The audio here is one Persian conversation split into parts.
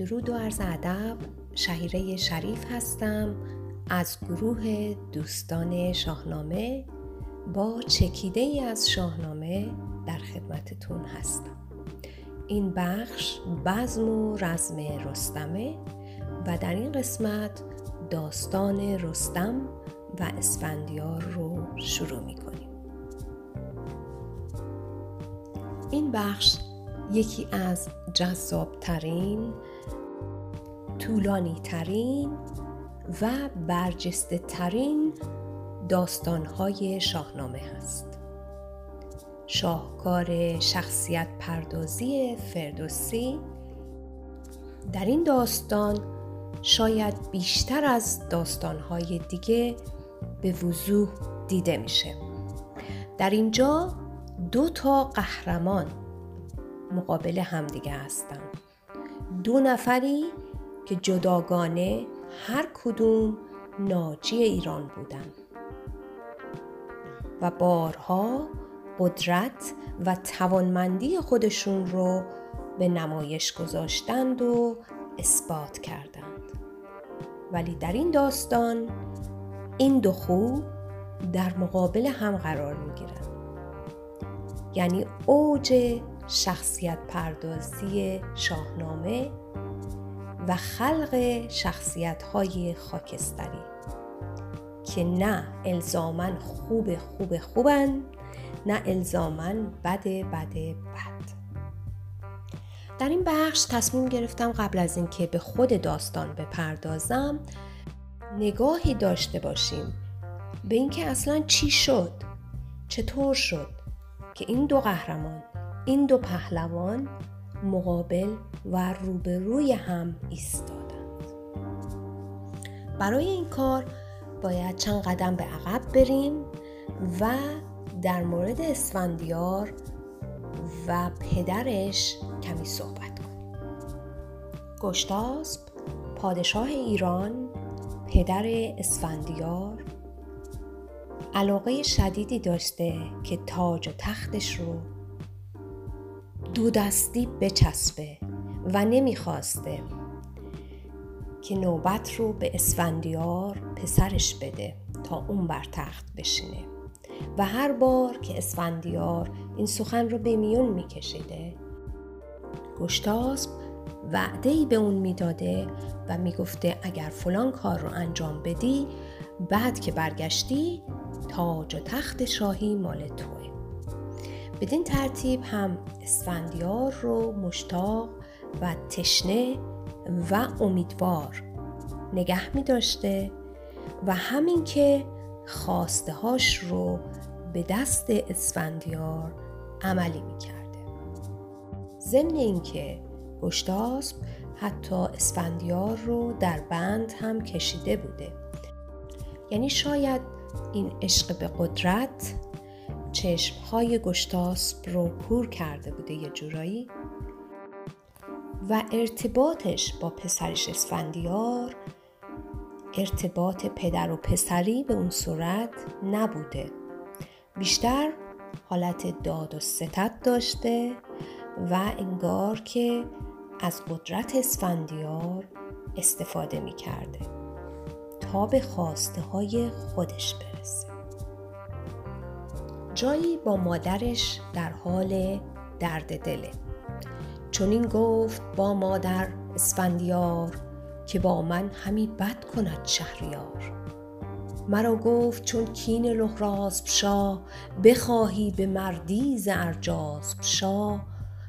درود و عرض ادب. شهیره شریف هستم. از گروه دوستان شاهنامه با چکیده ای از شاهنامه در خدمتتون هستم. این بخش بزم و رزم رستمه و در این قسمت داستان رستم و اسفندیار رو شروع می کنیم این بخش یکی از جذابترین طولانی ترین و برجسته ترین داستانهای شاهنامه هست. شاهکار شخصیت پردازی فردوسی. در این داستان شاید بیشتر از داستانهای دیگه به وضوح دیده میشه. در اینجا دو تا قهرمان مقابل همدیگه هستن. دو نفری که جداگانه هر کدوم ناجی ایران بودن. و بارها قدرت و توانمندی خودشون رو به نمایش گذاشتند و اثبات کردند. ولی در این داستان این دو خوب در مقابل هم قرار می گیرند یعنی اوج شخصیت پردازی شاهنامه و خلق شخصیت های خاکستری که نه الزامن خوب خوب خوبن نه الزامن بد بد بد. در این بخش تصمیم گرفتم قبل از اینکه به خود داستان بپردازم نگاهی داشته باشیم به اینکه اصلا چی شد چطور شد که این دو قهرمان این دو پهلوان مقابل و روبروی هم ایستادند. برای این کار باید چند قدم به عقب بریم و در مورد اسفندیار و پدرش کمی صحبت کنیم. گشتاسب پادشاه ایران پدر اسفندیار. علاقه شدیدی داشته که تاج و تختش رو دو دستی بچسبه و نمی‌خواسته که نوبت رو به اسفندیار پسرش بده تا اون بر تخت بشینه. و هر بار که اسفندیار این سخن رو به میون میکشیده گشتاسب وعده ای به اون می‌داده و می‌گفته اگر فلان کار رو انجام بدی بعد که برگشتی تاج و تخت شاهی مال توه. بدین ترتیب هم اسفندیار رو مشتاق و تشنه و امیدوار نگه می داشته و همین که خواسته هاش رو به دست اسفندیار عملی می کرده ضمن اینکه گشتاسب حتی اسفندیار رو در بند هم کشیده بوده. یعنی شاید این عشق به قدرت چشمهای گشتاسب رو کور کرده بوده یه جورایی و ارتباطش با پسرش اسفندیار ارتباط پدر و پسری به اون صورت نبوده. بیشتر حالت داد و ستت داشته و انگار که از قدرت اسفندیار استفاده می کرده تا به خواسته های خودش برسه. جایی با مادرش در حال درد دله چون این گفت با مادر اسفندیار که با من همی بد کند شهریار. مرا گفت چون کین لحراسب شاه بخواهی به مردی ز ارجاسب شاه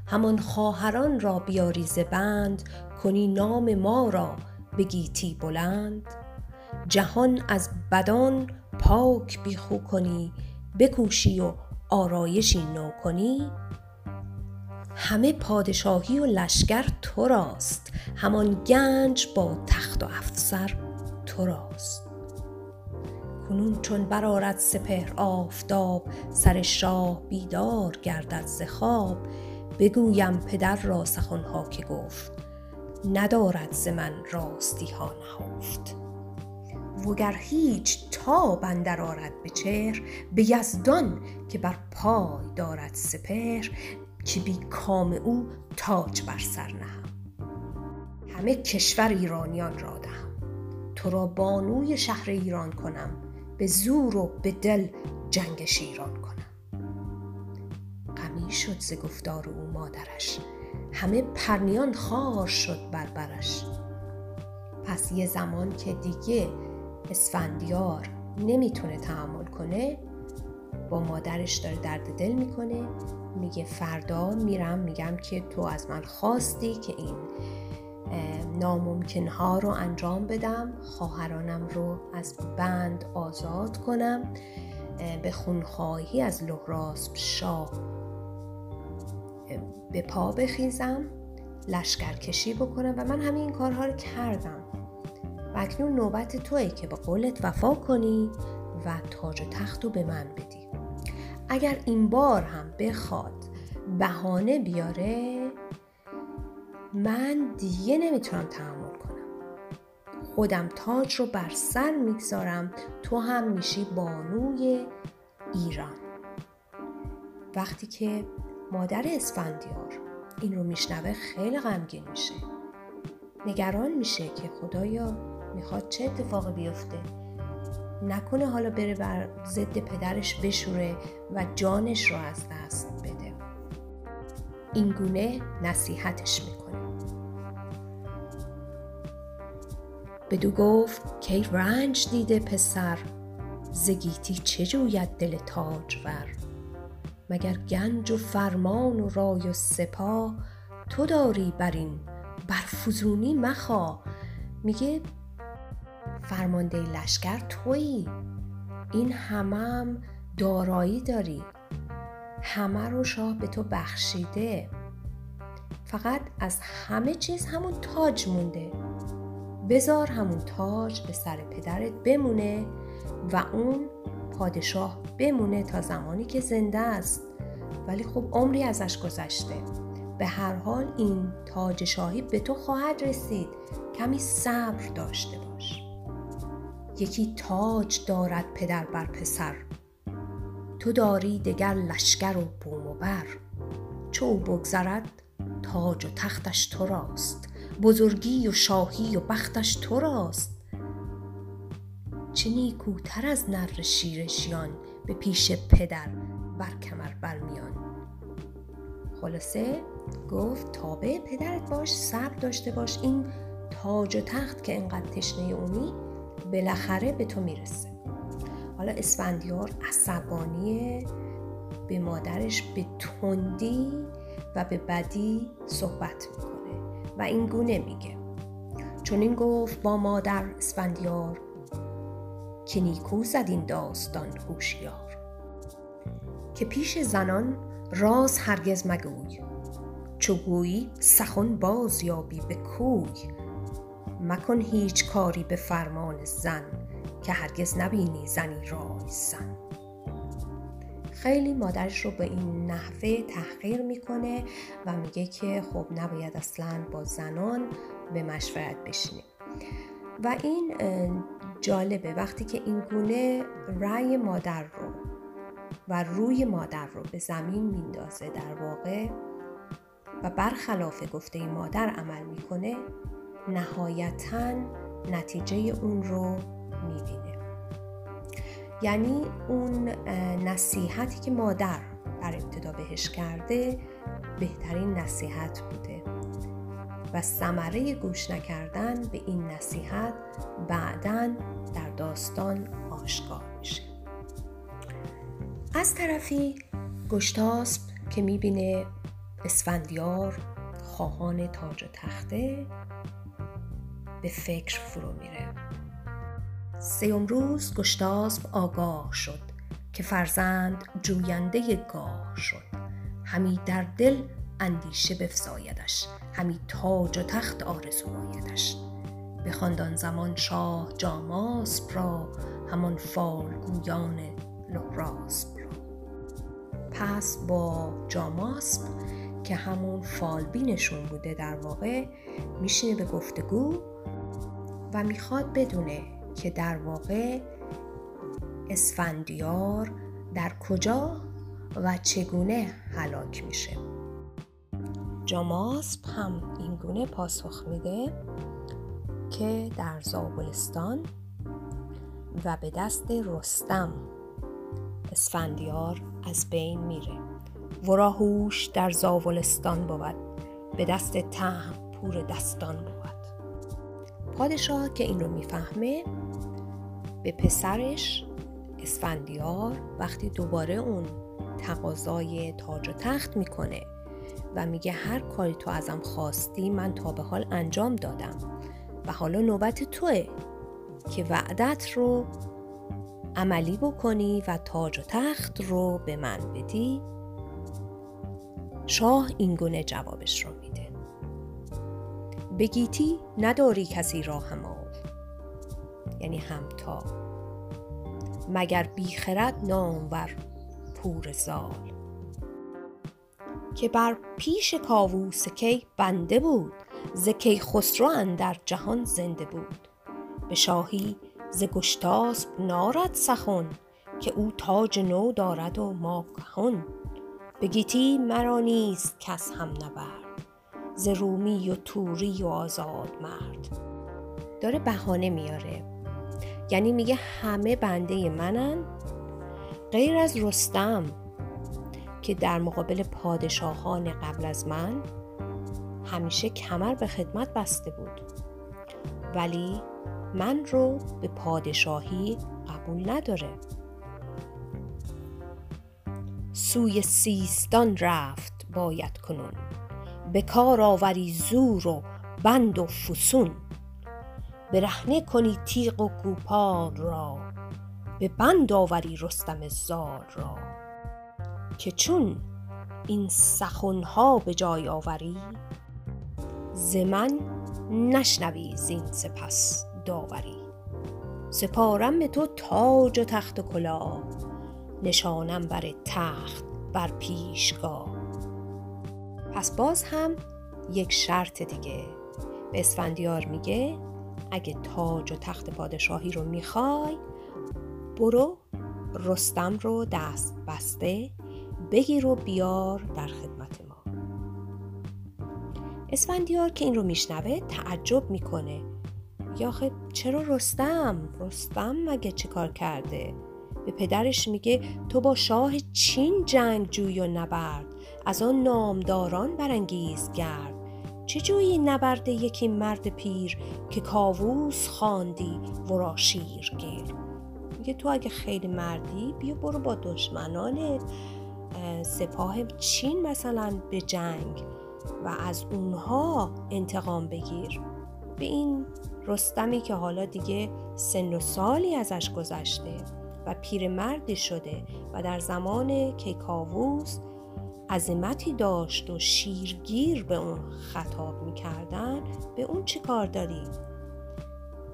همان خواهران را بیاری ز بند کنی نام ما را به گیتی بلند. جهان از بدان پاک بیخو کنی بکوشی و آرایشی نو کنی همه پادشاهی و لشکر تو راست همان گنج با تخت و افسر تو راست. کنون چون برارد سپهر آفتاب سر شاه بیدار گردد ز خواب. بگویم پدر را سخنها که گفت ندارد ز من راستی ها نهفت. وگر هیچ تاب اندر آرد به چهر به یزدان که بر پای دارد سپهر که بی کام او تاج بر سر نهم. همه کشور ایرانیان را دهم. تو را بانوی شهر ایران کنم به زور و به دل جنگ شیران کنم. غمی شد ز گفتار او مادرش همه پرنیان خار شد بر برش پس یه زمان که دیگه اسفندیار نمی‌تونه تحمل کنه با مادرش داره درد دل می‌کنه. میگه فردا میرم میگم که تو از من خواستی که این ناممکن ها رو انجام بدم. خواهرانم رو از بند آزاد کنم به خونخواهی از لحراسب شاه به پا بخیزم لشکر کشی بکنم. و من همین کارها رو کردم. و اکنون نوبت توی که به قولت وفا کنی و تاج و تخت رو به من بدی. اگر این بار هم بخواد بهانه بیاره من دیگه نمی‌تونم تحمل کنم. خودم تاج رو بر سر می‌گذارم تو هم میشی بانوی ایران. وقتی که مادر اسفندیار این رو میشنوه خیلی غمگین میشه. نگران میشه که خدایا می‌خواد چه اتفاقی بیفته؟ نکنه حالا بره بر ضد پدرش بشوره و جانش رو از دست بده. این گونه نصیحتش می‌کنه. بدو گفت که رنج دیده پسر؟ زگیتی چه جوید دل تاجور؟ مگر گنج و فرمان و رای و سپاه تو داری بر این بر فزونی میگه فرمانده لشکر تویی. این همم دارایی داری. همه رو شاه به تو بخشیده. فقط از همه چیز همون تاج مونده. بزار همون تاج به سر پدرت بمونه و اون پادشاه بمونه تا زمانی که زنده است. ولی خب عمری ازش گذشته. به هر حال این تاج شاهی به تو خواهد رسید. کمی صبر داشته باش. یکی تاج دارد پدر بر پسر تو داری دگر لشکر و بوم و بر چو بگذرد تاج و تختش تو راست بزرگی و شاهی و بختش تو راست چه نیکوتر از نر شیرشیان به پیش پدر بر کمر برمیان خلاصه گفت تابع پدرت باش صبر داشته باش این تاج و تخت که انقدر تشنه اونی بالاخره به تو می‌رسه. حالا اسفندیار عصبانی به مادرش به تندی و به بدی صحبت می‌کنه و این گونه میگه. چون این گفت با مادر اسفندیار که نیکو زد این داستان هوشیار. که پیش زنان راز هرگز مگوی. چو گویی سخن باز یابی به کوی. مکن هیچ کاری به فرمان زن که هرگز نبینی زنی رای زن. خیلی مادرش رو به این نحوه تحقیر می‌کنه و میگه که خب نباید اصلا با زنان به مشورت بشینیم و این جالبه. وقتی که این گونه رأی مادر رو و روی مادر رو به زمین میندازه در واقع و برخلاف گفته مادر عمل می‌کنه نهایتا نتیجه اون رو می‌بینه. یعنی اون نصیحتی که مادر در ابتدا بهش کرده بهترین نصیحت بوده. و ثمره گوش نکردن به این نصیحت بعدا در داستان آشکار میشه. از طرفی گشتاسب که می‌بینه اسفندیار خواهان تاج و تخته به فکر فرو میره. سیوم روز گشتاسب آگاه شد که فرزند جوینده گاه شد. همی در دل اندیشه بفزایدش همی تاج و تخت به خاندان زمان شاه جاماسب را همان فالگویان لحراسب را. پس با جاماسب که همون فالبینشون بوده در واقع میشینه به گفتگو و می‌خواد بدونه که در واقع اسفندیار در کجا و چگونه هلاک میشه. جاماسب هم این گونه پاسخ میده که در زابلستان و به دست رستم اسفندیار از بین میره. ورا هوش در زاولستان بود. به دست تهم پور دستان بود. پادشاه که این رو می‌فهمه. به پسرش اسفندیار وقتی دوباره اون تقاضای تاج و تخت می‌کنه و میگه هر کاری تو ازم خواستی من تا به حال انجام دادم و حالا نوبت توه که وعدت رو عملی بکنی و تاج و تخت رو به من بدی. شاه این گونه جوابش رو بگیتی نداری کسی را همال یعنی همتا مگر بیخرد نامور پور زال. که بر پیش کاووس کی بنده بود ز خسرو اندر جهان زنده بود. به شاهی ز گشتاسب نارد سخن که او تاج نو دارد و ما کهن بگیتی مرا نیست کس هم نبرد. ز رومی و توری و آزاد مرد. داره بهانه میاره. یعنی میگه همه بنده منن غیر از رستم که در مقابل پادشاهان قبل از من همیشه کمر به خدمت بسته بود. ولی من رو به پادشاهی قبول نداره. سوی سیستان رفت باید کنون. به کار آوری زور و بند و فسون. برهنه کنی تیغ و گوپال را به بند آوری رستم زار را. که چون این سخنها به جای آوری ز من نشنوی زین سپس داوری. سپارم به تو تاج و تخت و کلاه نشانم بر تخت بر پیشگاه. پس باز هم یک شرط دیگه به اسفندیار میگه اگه تاج و تخت پادشاهی رو می‌خوای برو رستم رو دست بسته بگیر و بیار در خدمت ما اسفندیار که این رو میشنوه تعجب می‌کنه یا آخه چرا رستم؟ رستم مگه چه کار کرده؟ به پدرش میگه تو با شاه چین جنگ جوی و نبرد از آن نامداران برانگیز گرد چه جویی نبرد یکی مرد پیر که کاووس خواندی شیر گیر؟ میگه تو اگه خیلی مردی بیا برو با دشمنانت. سپاه چین مثلا به جنگ و از اونها انتقام بگیر. به این رستمی که حالا دیگه سن و سالی ازش گذشته و پیرمردی شده و در زمان کیکاووس عظمتی داشت و شیرگیر به اون خطاب می‌کردن به اون چی کار داری؟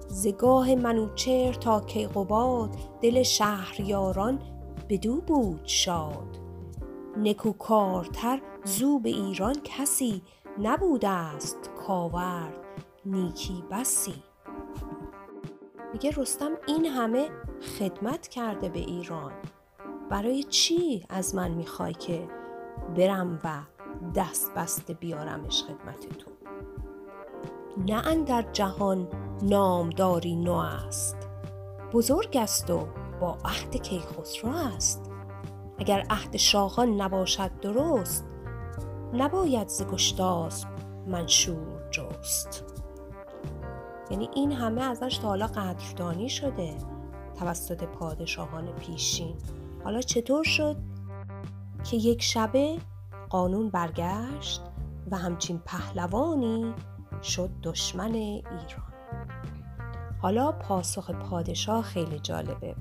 زگاه منوچر تا کیقوباد دل شهریاران بدو بود شاد. نکوکارتر زو به ایران کسی نبوده است کاورد نیکی بسی. میگه رستم این همه خدمت کرده به ایران. برای چی از من می‌خوای که برم و دست بسته بیارمش خدمت تو نه اندر جهان نامداری نو است. بزرگ است و با عهد کیخسرو است. اگر عهد شاهان نباشد درست نباید ز گشتاسب منشور جست. یعنی این همه ازش تا حالا قدردانی شده توسط پادشاهان پیشین. حالا چطور شد؟ که یک شبه قانون برگشت و همچین پهلوانی شد دشمن ایران. حالا پاسخ پادشاه خیلی جالبه.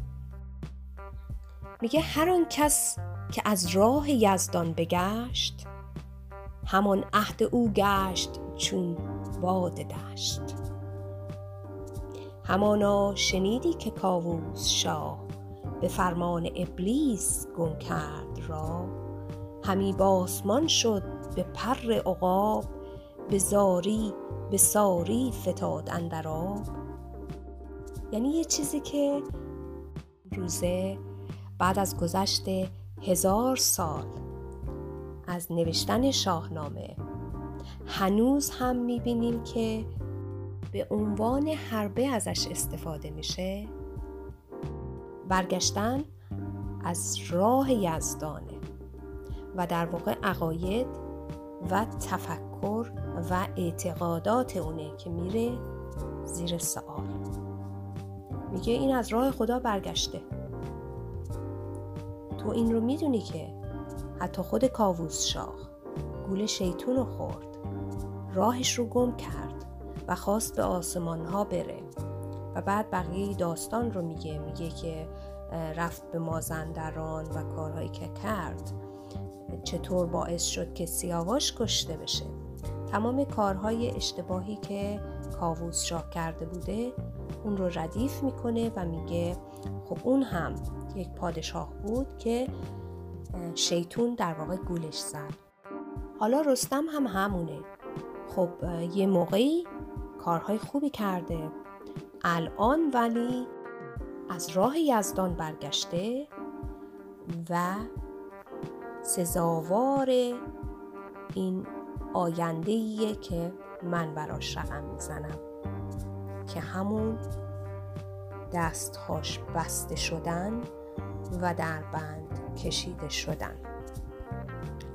میگه هر آن کس که از راه یزدان بگشت همان عهد او گشت چون باد دشت. همانا شنیدی که کاووس شاه به فرمان ابلیس گم کرد را. همی باسمان شد به پر عقاب به زاری به ساری فتاد اندر یعنی یه چیزی که روزه بعد از گذشت هزار سال از نوشتن شاهنامه. هنوز هم می‌بینیم که به عنوان حربه ازش استفاده میشه. برگشتن از راه یزدانه و در واقع عقاید و تفکر و اعتقادات اونه که میره زیر سوال. میگه این از راه خدا برگشته. تو این رو می‌دونی که حتی خود کاووس شاه گول شیطون رو خورد راهش رو گم کرد و خواست به آسمان ها بره. و بعد بقیه داستان رو میگه میگه که رفت به مازندران و کارهایی که کرد چطور باعث شد که سیاواش کشته بشه. تمام کارهای اشتباهی که کاووس شاه کرده بوده اون رو ردیف می‌کنه و میگه خب اون هم یک پادشاه بود که شیطون در واقع گولش زد. حالا رستم هم همونه. خب یه موقعی کارهای خوبی کرده. الان ولی از راه یزدان برگشته و سزاوار این آینده که من براش رقم می‌زنم که همون دستهاش بسته شدن و در بند کشیده شدن.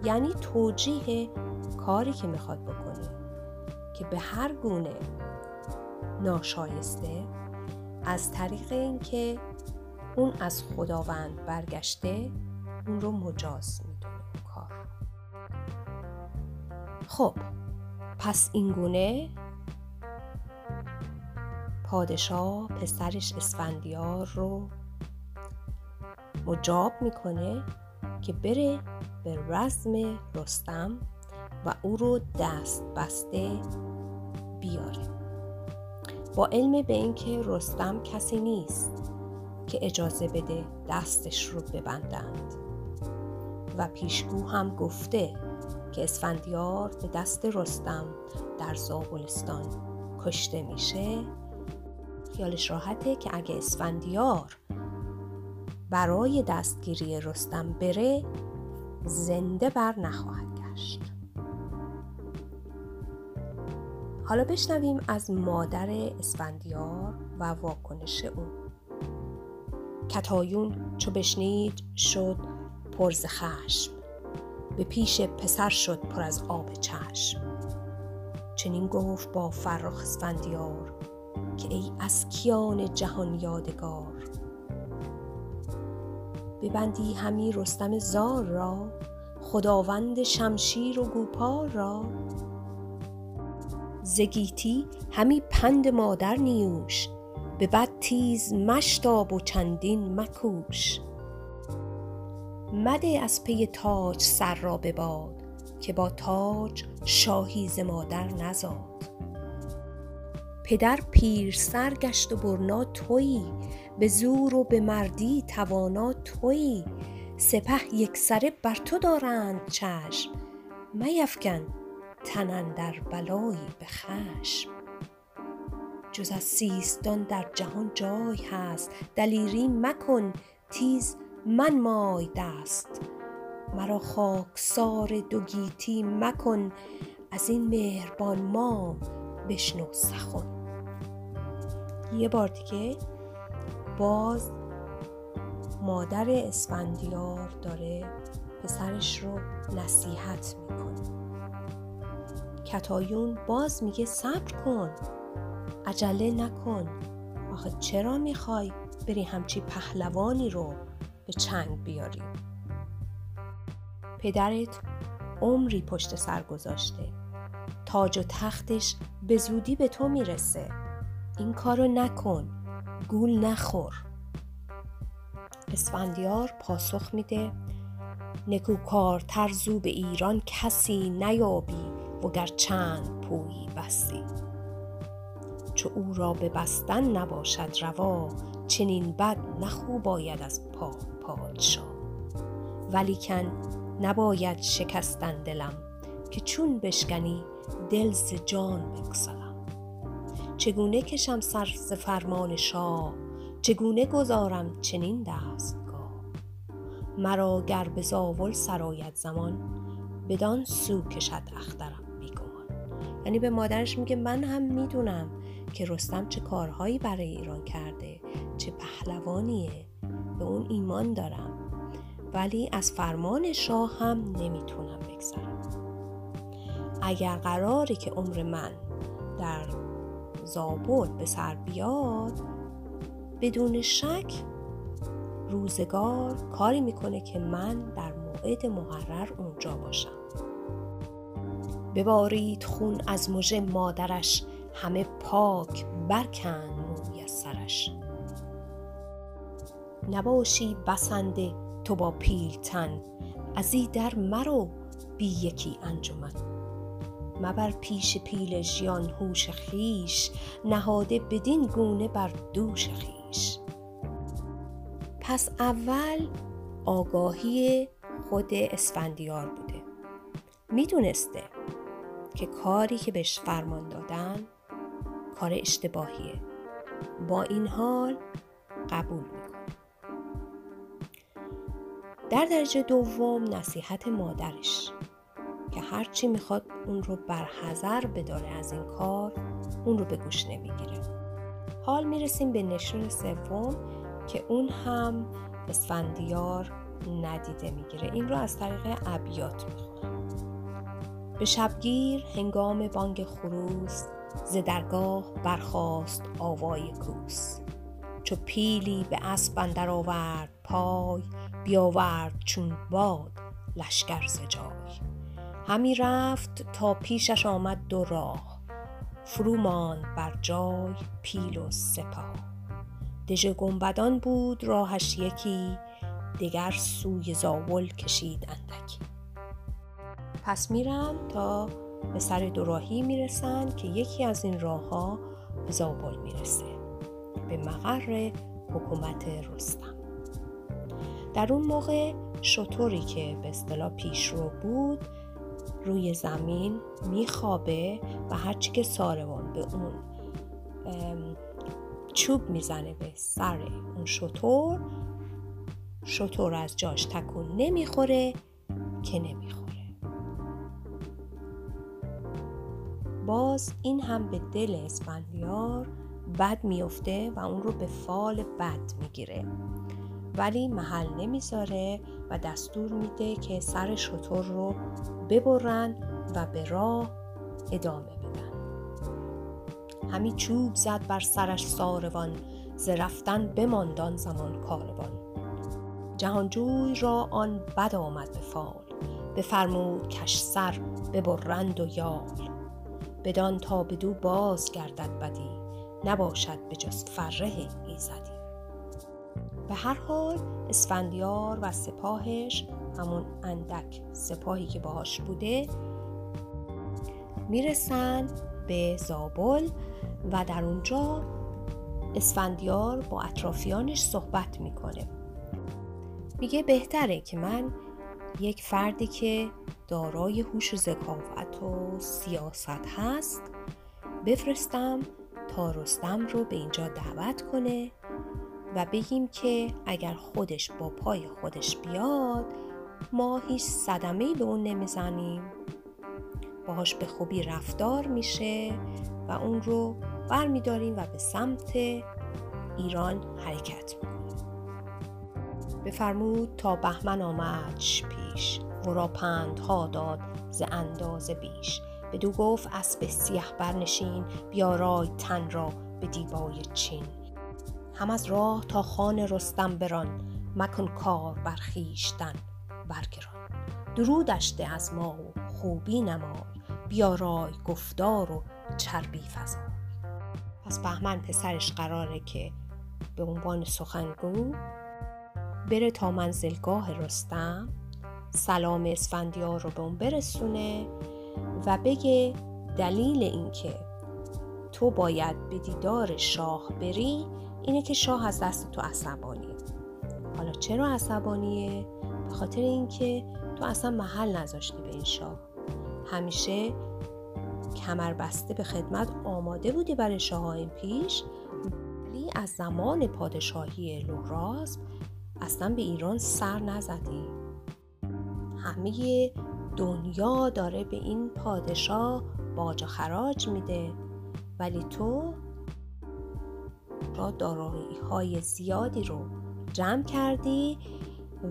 یعنی توجیه کاری که می‌خواد بکنه که به هر گونه ناشایسته از طریق اینکه اون از خداوند برگشته اون رو مجاز می‌دونه کار خب پس این گونه پادشاه پسرش اسفندیار رو مجاب می‌کنه که بره به رزم رستم و او رو دست بسته بیاره. با علم به اینکه رستم کسی نیست که اجازه بده دستش رو ببندند. و پیشگو هم گفته که اسفندیار به دست رستم در زابلستان کشته میشه. خیالش راحته که اگه اسفندیار برای دستگیری رستم بره زنده بر نخواهد گشت. حالا بشنویم از مادر اسفندیار و واکنش او. کتایون چو بشنید شد پرز خشم. به پیش پسر شد پر از آب چشم. چنین گفت با فرخ اسفندیار که ای از کیان جهان یادگار. ببندی همی رستم زار را خداوند شمشیر و گوپار را. زگیتی همی پند مادر نیوش به بد تیز مشتاب و چندین مکوش. مده از پی تاج سر را به باد که با تاج شاهی ز مادر نزاد. پدر پیر سر گشت و برنا تویی به زور و به مردی توانا تویی. سپه یک سره بر تو دارند چشم میفکن تن در بلایی به خشم. جز از سیستان در جهان جای هست دلیری مکن تیز من مای دست. مرا خاکسار دو گیتی مکن از این مهربان ما بشنو سخن. یه بار دیگه باز مادر اسفندیار داره پسرش رو نصیحت می‌کنه. کتایون باز میگه صبر کن. عجله نکن. آخه چرا می‌خوای بری همچی پهلوانی رو به چنگ بیاری؟ پدرت عمری پشت سر گذاشته. تاج و تختش به زودی به تو می‌رسه. این کارو نکن. گول نخور. اسفندیار پاسخ میده. نکوکار ترزو به ایران کسی نیابی. وگر چند پویی بستی. چو او را به بستن نباشد روا چنین بد نخو باید از پا پادشاه ولیکن نباید شکستن دلم که چون بشکنی دل ز جان بگسلم. چگونه کشم سر ز فرمان شاه؟ چگونه گذارم چنین دستگاه؟ مرا گر به زاول سرایت زمان بدان سو کشد اخترم. یعنی به مادرش میگه من هم می‌دونم که رستم چه کارهایی برای ایران کرده چه پهلوانیه. به اون ایمان دارم. ولی از فرمان شاه هم نمی‌تونم بگذرم. اگر قراره که عمر من در زابل به سر بیاد بدون شک روزگار کاری می‌کنه که من در موعد مقرر اونجا باشم. ببارید خون از مژه مادرش همه پاک برکن موی از سرش. نباشی بسنده تو با پیلتن از ای در مرو بی یکی انجمن. مبر پیش پیل ژیان هوش خیش نهاده بدین گونه بر دوش خیش پس اول آگاهی خود اسفندیار بوده. می‌دونسته که کاری که بهش فرمان دادن کار اشتباهیه. با این حال قبول می‌کنه در درجه دوم نصیحت مادرش که هرچی می‌خواد اون رو برحضر بداره از این کار اون رو به گوش نمی‌گیره. حال می‌رسیم به نشون سوم که اون هم اسفندیار ندیده می‌گیره. این رو از طریق ابیات می‌خونم به شبگیر هنگام بانگ خروس ز درگاه برخاست آوای کوس. چو پیلی به اسب اندر آورد پای بیاورد چون باد لشکر ز جای. همی رفت تا پیشش آمد دو راه فرو ماند بر جای پیل و سپاه. دژ گنبدان بود راهش یکی دگر سوی زاول کشید اندکی. پس میرن تا به سر دوراهی می‌رسن که یکی از این راه ها به زابل می‌رسه به مقر حکومت رستم. در اون موقع شطوری که به اصطلاح پیشرو بود روی زمین میخوابه و هرچی که ساروان به اون چوب می‌زنه به سر اون شطور شطور از جاش تکون نمی‌خوره که نمی‌خوره. باز این هم به دل اسفندیار بد میفته و اون رو به فال بد می‌گیره. ولی محل نمی‌ذاره و دستور میده که سر شطور رو ببرن و به راه ادامه بدن. همی چوب زد بر سرش ساروان ز رفتن بماندان زمان کاروان. جهانجوی را آن بد آمد به فال بفرمود کش سر ببرند و یال. بدان تا بدو باز گردد بدی نباشد به جز فره ایزدی. به هر حال اسفندیار و سپاهش همون اندک سپاهی که باهاش بوده می‌رسن به زابل و در اونجا اسفندیار با اطرافیانش صحبت می‌کنه. میگه بهتره که من یک فردی که دارای هوش و ذکاوت و سیاست هست. بفرستم تا رستم رو به اینجا دعوت کنه و بگیم که اگر خودش با پای خودش بیاد ما هیچ صدمه به اون نمی‌زنیم. باهاش به خوبی رفتار میشه و اون رو برمیداریم و به سمت ایران حرکت می‌کنیم. بفرمود تا بهمن آمدش پیش ورا پندها داد ز اندازه بیش. بدو گفت اسب سیه برنشین بیارای تن را به دیبای چین. هم از راه تا خان رستم بران مکن کار بر خویشتن برگران. درودش ده از ما و خوبی نمای بیارای گفتار و چربی فزای. پس بهمن پسرش قراره که به عنوان سخنگو بره تا منزلگاه رستم. سلام اسفندیار رو به اون برسونه و بگه دلیل اینکه تو باید به دیدار شاه بری اینه که شاه از دست تو عصبانیه. حالا چرا عصبانیه؟ به خاطر اینکه تو اصلا محل نذاشتی به این شاه. همیشه کمر بسته به خدمت آماده بودی برای شاه پیش. ولی از زمان پادشاهی لوراس اصلا به ایران سر نزدی. همه دنیا داره به این پادشاه باج و خراج میده. ولی تو را دارایی های زیادی رو جمع کردی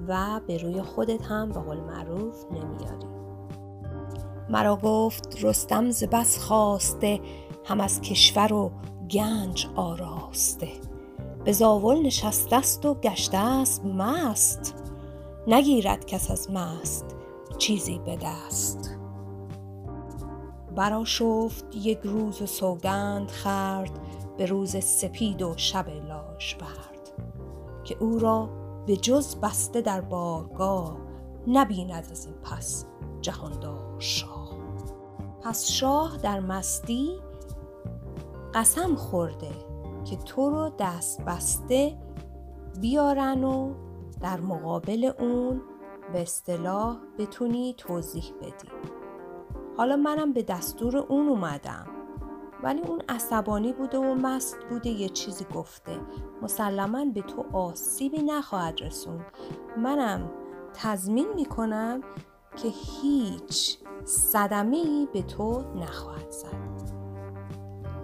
و به روی خودت هم به قول معروف نمیاری. مرا گفت رستم ز بس خواسته هم از کشور و گنج آراسته. به زاول نشسته است و گشته است مست. نگیرد کس از مست چیزی به دست. براشفت یک روز و سوگند خرد به روز سپید و شب لاژورد که او را به جز بسته در بارگاه نبیند از این پس جهاندار شاه. پس شاه در مستی قسم خورده که تو رو دست بسته بیارن و در مقابل اون به اصطلاح بتونی توضیح بدی. حالا منم به دستور اون اومدم ولی اون عصبانی بوده و مست بوده یه چیزی گفته. مسلما به تو آسیبی نخواهد رسوند. منم تضمین می‌کنم که هیچ صدمه به تو نخواهد زد.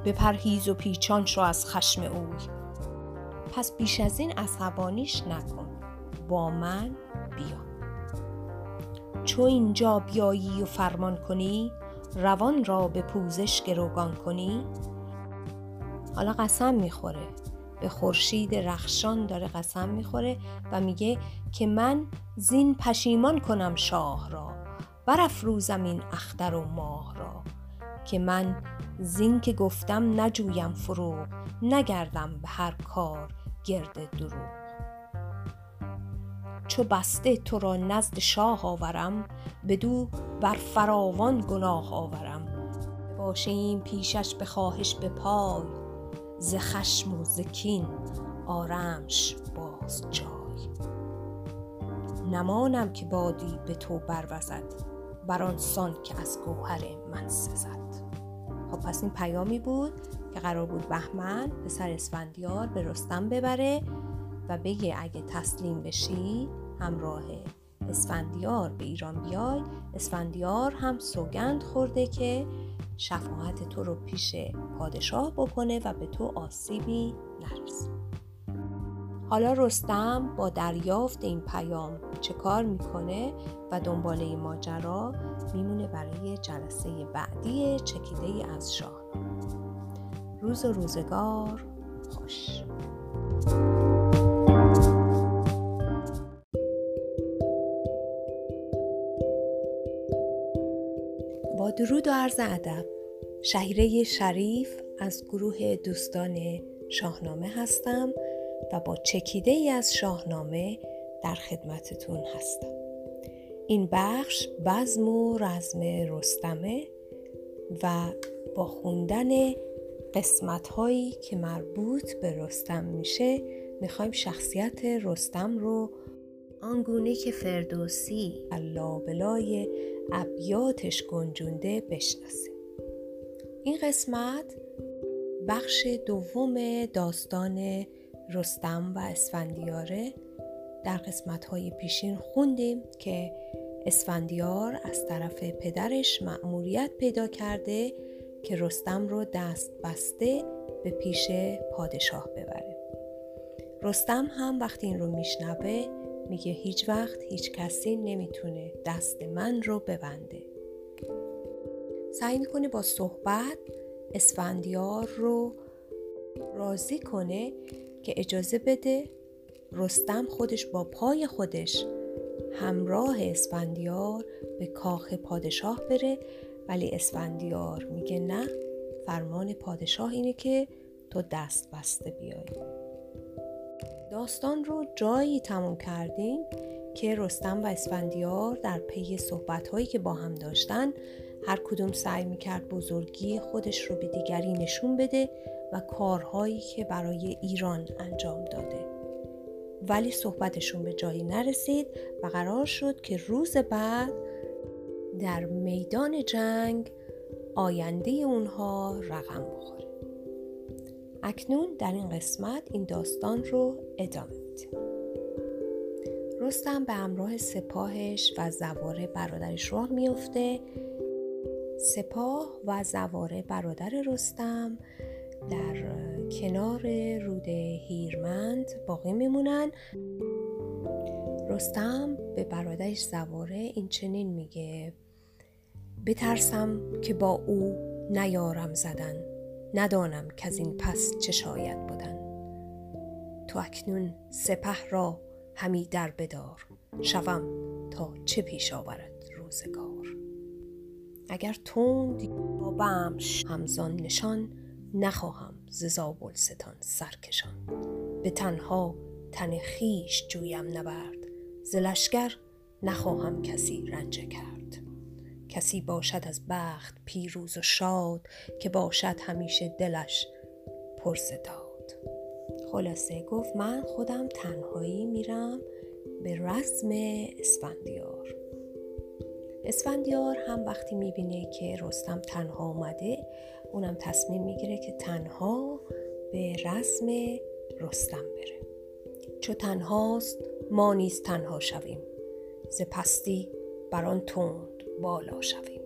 به پرهیز و پیچان شو از خشم اوی. پس بیش از این عصبانیش نکن. با من بیا. چو اینجا بیایی و فرمان کنی روان را به پوزش گروگان کنی. حالا قسم می‌خوره. به خورشید رخشان داره قسم می‌خوره و میگه که من زین پشیمان کنم شاه را. برافروزم این اختر و ماه را. که من زین که گفتم نجویم فروغ نگردم به هر کار گرد دروغ. چو بسته تو را نزد شاه آورم بدو بر فراوان گناه آورم. باشیم پیشش به خواهش به پای ز خشم و ز کین آرمش باز جای. نمانم که بادی به تو بروزد بر آن سان که از گوهر من سزد. خب پس این پیامی بود که قرار بود بهمن پسر اسفندیار به رستم ببره و بگه اگه تسلیم بشی همراه اسفندیار به ایران بیای. اسفندیار هم سوگند خورده که شفاعت تو رو پیش پادشاه بکنه و به تو آسیبی نرسه. حالا رستم با دریافت این پیام چه کار می‌کنه و دنباله این ماجرا میمونه برای جلسه بعدی چکیده از شاه روز و روزگار خوش. با درود و عرض ادب. شهیره شریف از گروه دوستان شاهنامه هستم و با چکیده ای از شاهنامه در خدمتتون هستم. این بخش بزم و رزم رستمه و با خوندن قسمت هایی که مربوط به رستم میشه می‌خوایم شخصیت رستم رو آنگونه که فردوسی. بلای ابیاتش گنجونده بشناسیم این قسمت بخش دوم داستان رستم و اسفندیاره. در قسمت های پیشین خوندیم که اسفندیار از طرف پدرش مأموریت پیدا کرده که رستم رو دست بسته به پیش پادشاه ببره. رستم هم وقتی این رو میشنوه میگه هیچ وقت هیچ کسی نمی‌تونه دست من رو ببنده. سعی می‌کنه با صحبت اسفندیار رو راضی کنه که اجازه بده رستم خودش با پای خودش همراه اسفندیار به کاخ پادشاه بره. ولی اسفندیار میگه نه فرمان پادشاه اینه که تو دست بسته بیای. داستان رو جایی تموم کردیم که رستم و اسفندیار در پی صحبت هایی که با هم داشتن هر کدوم سعی می‌کرد بزرگی خودش رو به دیگری نشون بده و کارهایی که برای ایران انجام داده. ولی صحبتشون به جایی نرسید و قرار شد که روز بعد در میدان جنگ آینده اونها رقم بخوره. اکنون در این قسمت این داستان رو ادامه میدیم. رستم به همراه سپاهش و زواره برادرش راه میفته سپاه و زواره برادر رستم در کنار روده هیرمند باقی میمونن. رستم به برادرش زواره این چنین میگه. بترسم که با او نیارم زدن. ندانم که از این پس چه شاید بودن تو اکنون سپه را همی در بدار شوم تا چه پیش آورد روزگار. اگر تند با بمش همزان نشان نخواهم ز ستان سرکشان. به تنها تن خیش جویم نبرد ز لشکر نخواهم کسی رنجه کرد. کسی باشد از بخت پیروز و شاد که باشد همیشه دلش پرزداد خلاصه گفت من خودم تنهایی میرم به رسم اسفندیار. اسفندیار هم وقتی می‌بینه که رستم تنها آمده اونم تصمیم می‌گیره که تنها به رسم رستم بره. چو تنهاست ما نیز تنها شویم. ز پستی بر تند. بالا شویم.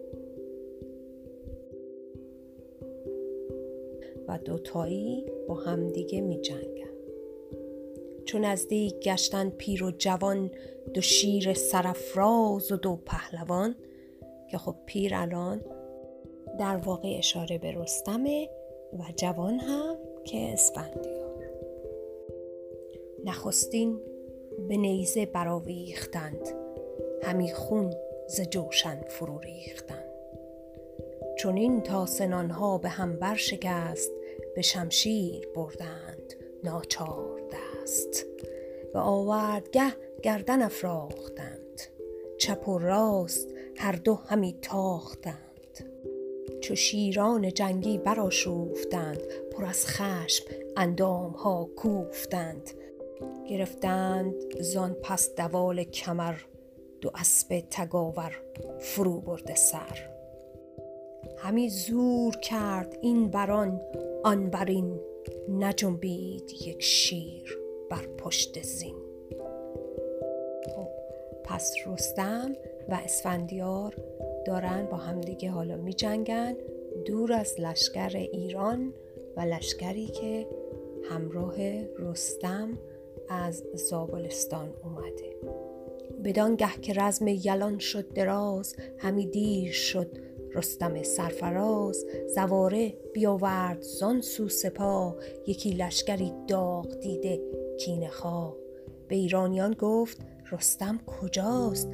و دوتایی با همدیگه می جنگن. چون نزدیک گشتن پیر و جوان دو شیر سرفراز و دو پهلوان که خب پیر الان در واقع اشاره به رستمه و جوان هم که اسفندیار. نخستین به نیزه براویختند همی خون ز جوشن فرو ریختند چون این تا سنانها به هم برشکست به شمشیر بردند ناچار دست. به آوردگه گردن افراختند چپ و راست هر دو همی تاختند. چو شیران جنگی براشوفتند پر از خشم اندام ها کوفتند. گرفتند زان پس دوال کمر دو اسب تگاور فرو برده سر. همی زور کرد این بران آن برین نجنبید یک شیر بر پشت زین. خب پس رستم و اسفندیار دارن با همدیگه حالا می جنگن دور از لشکر ایران و لشکری که همراه رستم از زابلستان اومده. بدان گه که رزم یلان شد دراز همی دیر شد رستم سرفراز. زواره بیاورد زان سو سپاه یکی لشکری داغ دیده کینه خواه به ایرانیان گفت رستم کجاست؟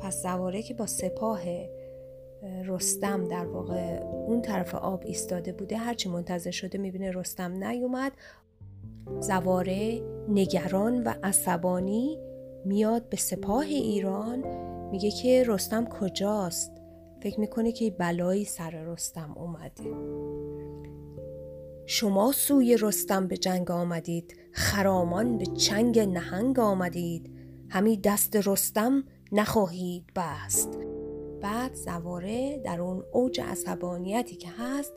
پس زواره که با سپاه رستم در واقع اون طرف آب ایستاده بوده هرچی منتظر شده می‌بینه رستم نیومد. زواره نگران و عصبانی میاد به سپاه ایران میگه که رستم کجاست؟ فکر می‌کنه که بلایی سر رستم اومده. شما سوی رستم به جنگ آمدید خرامان به چنگ نهنگ آمدید. همی دست رستم نخواهید بست. بعد زواره در اون اوج عصبانیتی که هست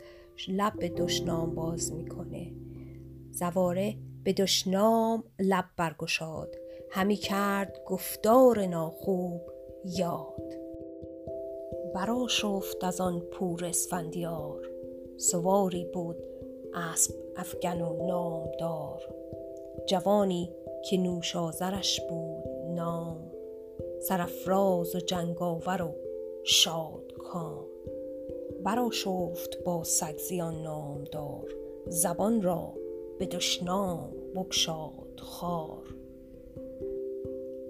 لب به دشنام باز می‌کنه. زواره به دشنام لب برگشاد. همی کرد گفتار ناخوب یاد. برا شفت از آن پور اسفندیار سواری بود اسب افگن و نامدار. جوانی که نوشازرش بود نام سرفراز و جنگاور و شاد کام برا شفت با سگزیان نامدار زبان را به دشنام بگشاد خار.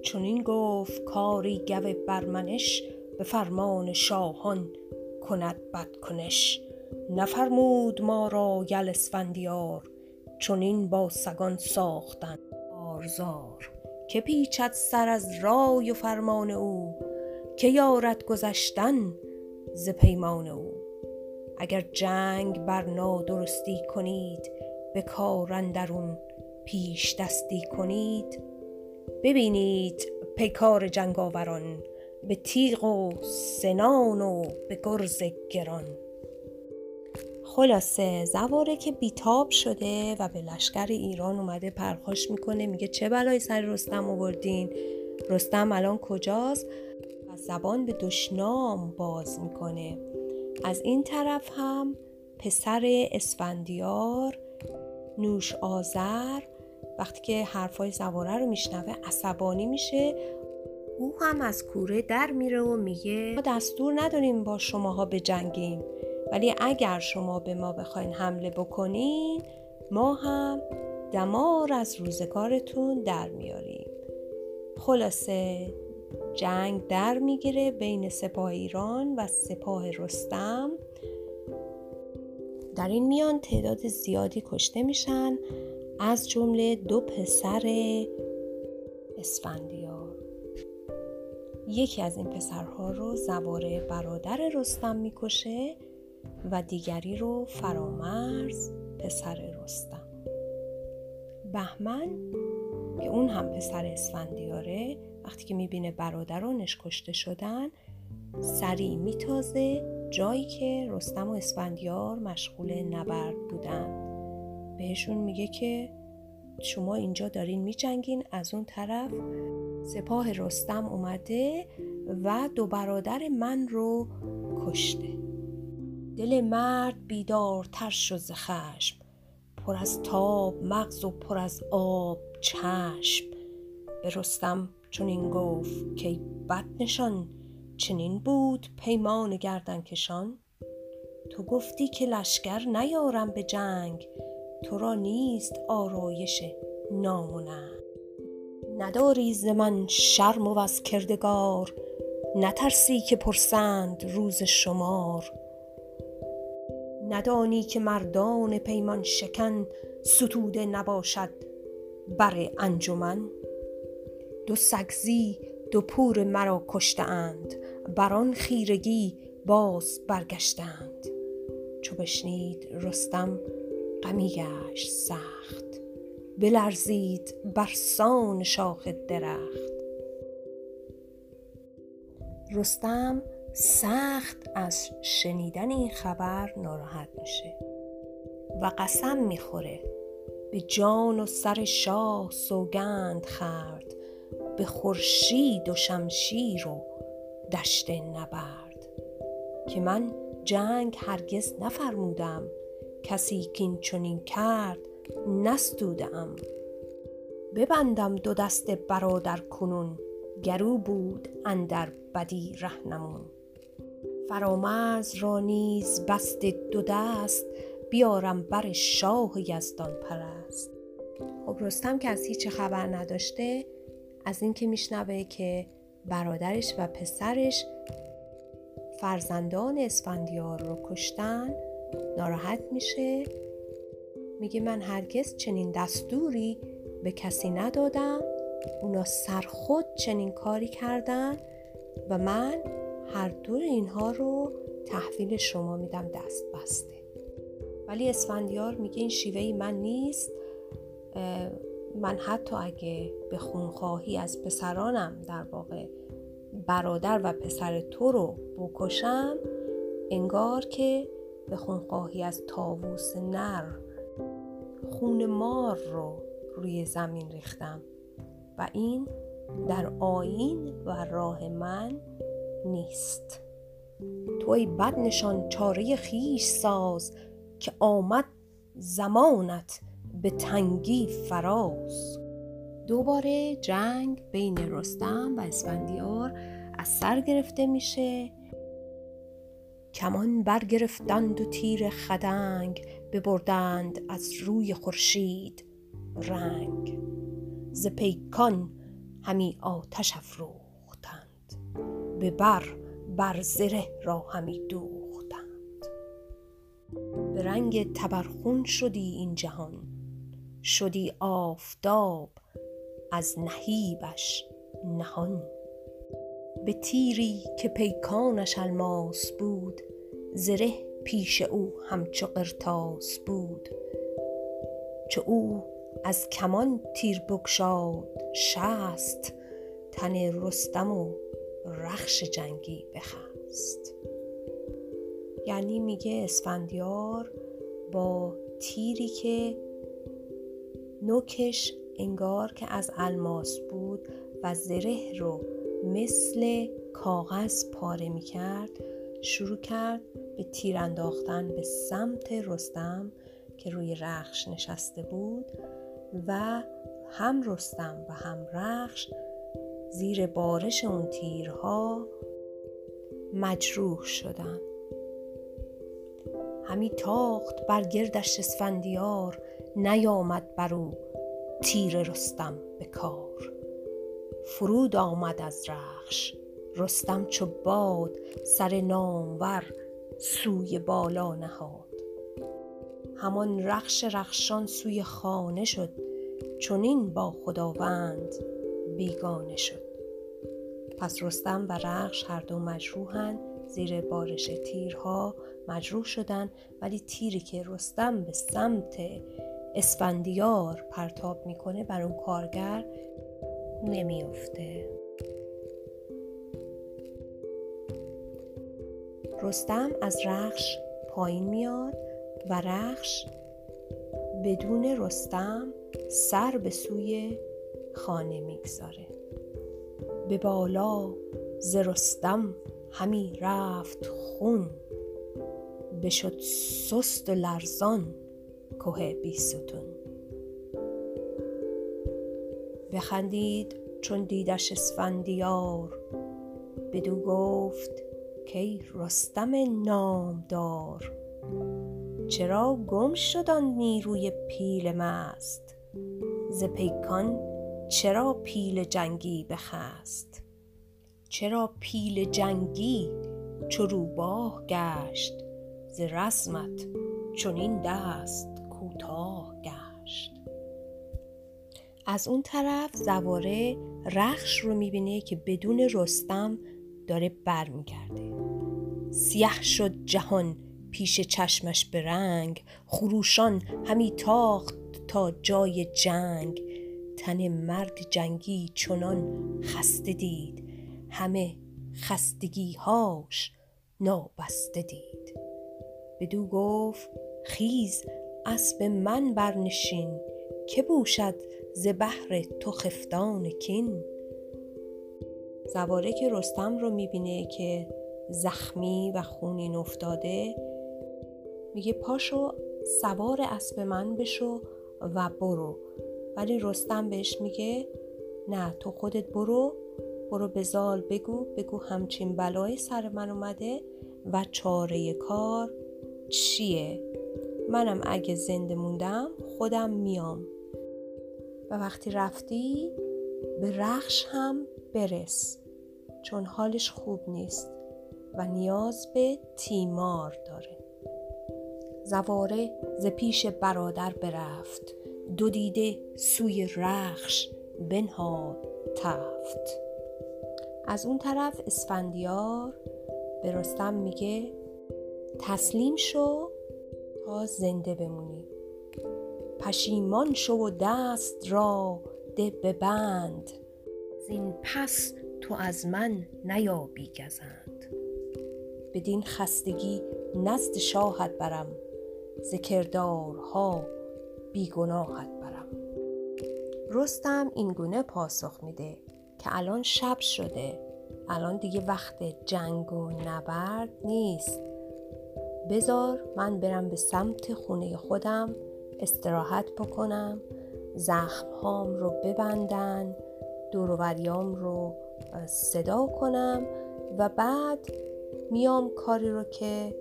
چون این گفت کاری گو برمنش به فرمان شاهان کند بدکنش. نفرمود ما را یل اسفندیار این با سگان ساختن آرزار که پیچد سر از رای و فرمان او که یارد گذشتن ز پیمان او. اگر جنگ بر نادرستی کنید به کار اندرون پیش دستی کنید ببینید پیکار جنگاوران به تیغ و سنان و به گرز گران. خلاصه زواره که بیتاب شده و به لشکر ایران اومده پرخاش می‌کنه میگه چه بلایی سر رستم آوردین؟ رستم الان کجاست؟ و زبان به دشنام باز می‌کنه. از این طرف هم پسر اسفندیار نوش آذر وقتی که حرفای زواره رو میشنوه عصبانی میشه. او هم از کوره در میره و میگه ما دستور نداریم با شماها به جنگیم ولی اگر شما به ما بخواین حمله بکنین ما هم دمار از روزگارتون در میاریم. خلاصه جنگ در می‌گیره بین سپاه ایران و سپاه رستم. در این میان تعداد زیادی کشته میشن. از جمله دو پسر اسفندیار. یکی از این پسرها رو زواره برادر رستم می‌کشه و دیگری رو فرامرز پسر رستم. بهمن که اون هم پسر اسفندیاره وقتی که می‌بینه برادرانش کشته شدن سریع میتازه جایی که رستم و اسفندیار مشغول نبرد بودن. بهشون میگه که شما اینجا دارین میجنگین از اون طرف سپاه رستم اومده و دو برادر من رو کشته. دل مرد بیدارتر شد خشم پر از تاب مغز و پر از آب چشم. به رستم چون این گفت که بد نشان چنین بود پیمان گردن کشان تو گفتی که لشکر نیارم به جنگ تو را نیست آرایش نام نداری ز من شرم و از کردگار نترسی که پرسند روز شمار. ندانی که مردان پیمان شکن ستوده نباشد بر انجمن. دو سگزی دو پور مرا کشتهاند بر آن خیرگی باز برگشتند چو بشنید رستم غمی گشت سخت بلرزید بر سان شاخ درخت. رستم سخت از شنیدن این خبر ناراحت میشه و قسم می‌خوره. به جان و سر شاه سوگند خرد به خورشید و شمشیر و دشت نبرد. که من جنگ هرگز نفرمودم کسی کین چنین کرد نستودم ببندم دو دست برادر کنون گرو بود اندر بدی رهنمون. فرامرز را نیز بست دو دست بیارم بر شاه یزدان پرست. خب رستم که از هیچ خبر نداشته از اینکه میشنوه که برادرش و پسرش فرزندان اسفندیار رو کشتن ناراحت میشه. میگه من هرگز چنین دستوری به کسی ندادم. اونا سرخود چنین کاری کردن و من هر دور اینها رو تحویل شما میدم دست بسته. ولی اسفندیار میگه این شیوه من نیست. من حتی اگه به خونخواهی از پسرانم در واقع برادر و پسر تو رو بکشم انگار که به خونخواهی از تاووس نر خون مار رو روی زمین ریختم و این در آین و راه من نیست. توی بد نشان چاره خیش ساز که آمد زمانت به تنگی فراز. دوباره جنگ بین رستم و اسفندیار از سر گرفته میشه کمان برگرفتند و تیر خدنگ ببردند از روی خورشید رنگ. ز پیکان همی آتش افروختند به بر بر زره را همی دوختند. به رنگ تبرخون شدی این جهان شدی آفتاب از نهیبش نهان. به تیری که پیکانش الماس بود زره پیش او همچو قرتاس بود. چو او از کمان تیر بگشاد شست تن رستم و رخش جنگی بخست. یعنی میگه اسفندیار با تیری که نوکش انگار که از الماس بود و زره رو مثل کاغذ پاره می کرد شروع کرد به تیر انداختن به سمت رستم که روی رخش نشسته بود و هم رستم و هم رخش زیر بارش اون تیرها مجروح شدند همی تاخت بر گردش اسفندیار نیامد بر تیر رستم به کار. فرود آمد از رخش. رستم چو باد سر نامور سوی بالا نهاد. همان رخش رخشان سوی خانه شد چنین با خداوند بیگانه شد. پس رستم و رخش هر دو مجروحند زیر بارش تیرها مجروح شدن ولی تیری که رستم به سمت اسفندیار پرتاب می‌کنه بر اون کارگر نمیافته. رستم از رخش پایین میاد و رخش بدون رستم سر به سوی خانه می‌گذاره. به بالا ز رستم همی رفت خون. بشد سست و لرزان که بیستون. بخندید چون دیدش اسفندیار. بدو گفت کی رستم نامدار. چرا گم شد آن نیروی پیل مست؟ ز پیکان چرا پیل جنگی بخست؟ چرا پیل جنگی چو روباه گشت؟ ز رسمت چنین دست کوتاه گشت. از اون طرف زواره رخش رو می‌بینه که بدون رستم داره برمیگرده سیه شد جهان پیش چشمش به رنگ خروشان همی تاخت تا جای جنگ. تن مرد جنگی چنان خسته دید همه خستگیهاش نابسته دید. بدو گفت خیز اسب من برنشین که بوشد ز بهر تو خفتان کین. زواره که رستم رو می‌بینه که زخمی و خونین افتاده میگه پاشو سوار اسب من بشو و برو. ولی رستم بهش میگه نه تو خودت برو برو به زال بگو بگو همچین بلایی سر من اومده و چاره کار چیه؟ منم اگه زنده موندم خودم میام. و وقتی رفتی به رخش هم برس چون حالش خوب نیست و نیاز به تیمار داره. زواره ز پیش برادر برفت دو دیده سوی رخش بنهاد تفت. از اون طرف اسفندیار به رستم میگه تسلیم شو تا زنده بمونی. پشیمان شو و دست را ده به بند. زین پس تو از من نیابی گزند. بدین خستگی نزد شاهت برم ز کردارها بیگناهت برم. رستم این گونه پاسخ میده که الان شب شده الان دیگه وقت جنگ و نبرد نیست. بزار من برم به سمت خونه خودم استراحت بکنم زخم هام رو ببندن دوروبریام رو صدا کنم و بعد میام کاری رو که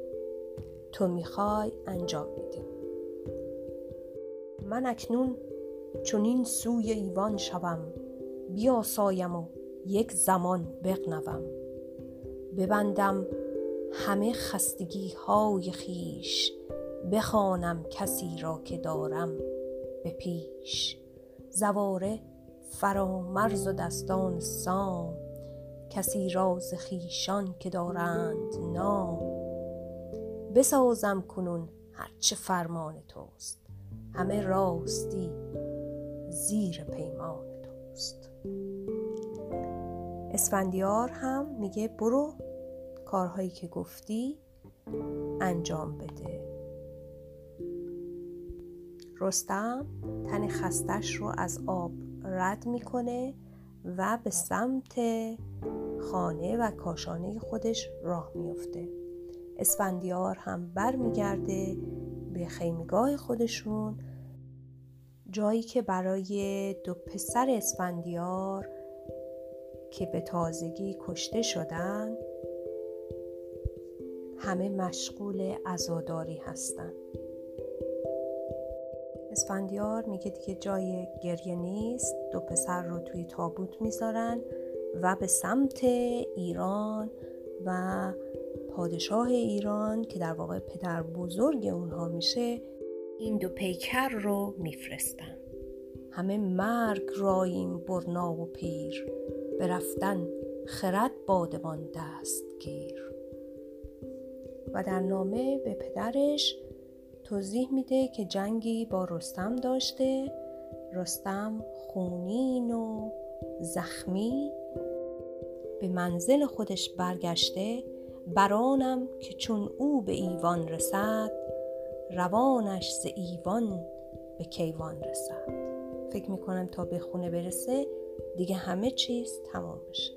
تو می‌خوای انجام میدیم من اکنون چونین سوی ایوان شوم. بیاسایم و یک زمان بغنوم. ببندم همه خستگی های خیش. بخوانم کسی را که دارم به پیش. زواره فرامرز و دستان سام کسی راز خیشان که دارند نام. بسازم کنون هرچه فرمان توست همه راستی زیر پیمان توست. اسفندیار هم میگه برو کارهایی که گفتی انجام بده. رستم تن خستش رو از آب رد می‌کنه و به سمت خانه و کاشانه خودش راه میفته اسفندیار هم برمیگرده به خیمگاه خودشون جایی که برای دو پسر اسفندیار که به تازگی کشته شدن همه مشغول عزاداری هستند. اسفندیار میگه دیگه جای گریه نیست دو پسر رو توی تابوت می‌ذارن و به سمت ایران و پادشاه ایران که در واقع پدر بزرگ اونها میشه این دو پیکر رو میفرستن. همه مرگ راییم برنا و پیر برفتن خرد بادمان دستگیر و در نامه به پدرش توضیح میده که جنگی با رستم داشته. رستم خونین و زخمی. به منزل خودش برگشته. برانم که چون او به ایوان رسد روانش ز ایوان به کیوان رسد. فکر می‌کنم تا به خونه برسه دیگه همه چیز تمام بشه.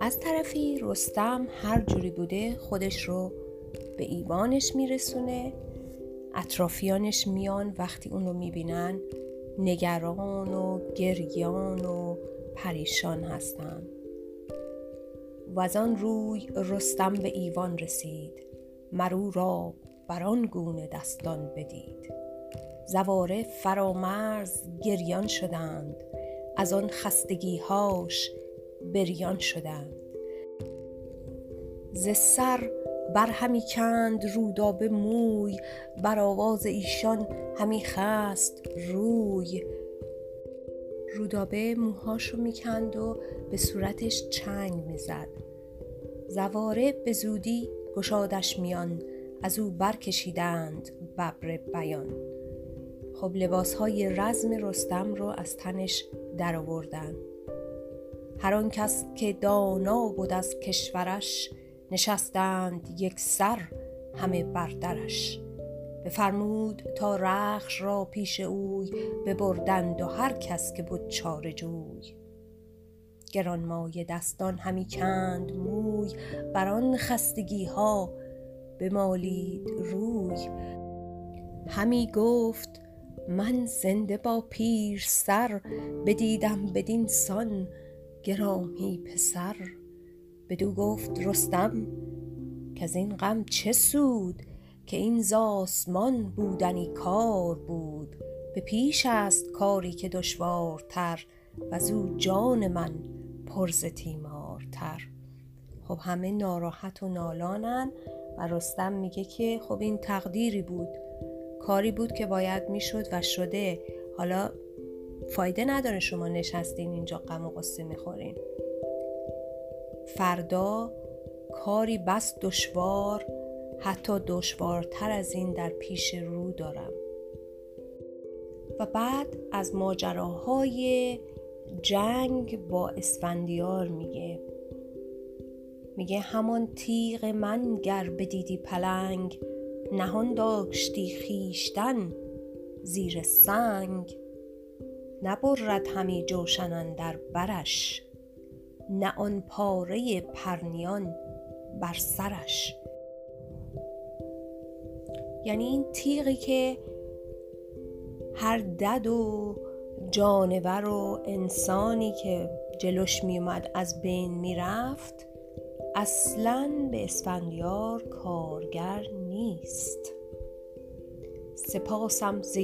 از طرفی رستم هر جوری بوده خودش رو به ایوانش میرسونه. اطرافیانش میان وقتی اون رو می‌بینن نگران و گریان و پریشان هستند و از آن روی رستم به ایوان رسید. مرو را بران گونه دستان بدید. زواره فرامرز گریان شدند. از آن خستگیهاش بریان شدند. ز سر بر همی کند رودابه موی بر آواز ایشان همی خست روی. رودابه موهاشو می‌کند و به صورتش چنگ می‌زد زواره به زودی گشادش میان از او برکشیدند ببر بیان. خب لباس های رزم رستم رو از تنش در آوردن هر آن کس که دانا بود از کشورش نشستند یک سر همه بردرش بفرمود تا رخش را پیش اوی ببردند و هر کس که بود چاره جوی. گرانمایه دستان همی کند موی بر آن خستگی ها بمالید روی. همی گفت من زنده با پیر سر بدیدم بدین سان گرامی پسر. بدو گفت رستم که از این غم چه سود که این زاسمان بودنی کار بود؟ به پیش است کاری که دشوارتر و زو جان من پرز تیمارتر. خب همه ناراحت و نالانن و رستم میگه که خب این تقدیری بود. کاری بود که باید می‌شد و شده. حالا فایده نداره شما نشستین اینجا غم و قصه می‌خورین. فردا کاری بس دشوار حتی دشوارتر از این در پیش رو دارم. و بعد از ماجراهای جنگ با اسفندیار میگه. میگه همان تیغ من گر بدیدی پلنگ نهان داشتی خیشتن زیر سنگ. نبرد همی جوشنان در برش. نه آن پاره پرنیان بر سرش. یعنی این تیغی که هر دد و جانور و انسانی که جلوش میومد از بین می‌رفت اصلا به اسفندیار کارگر نیست. سپاسم ز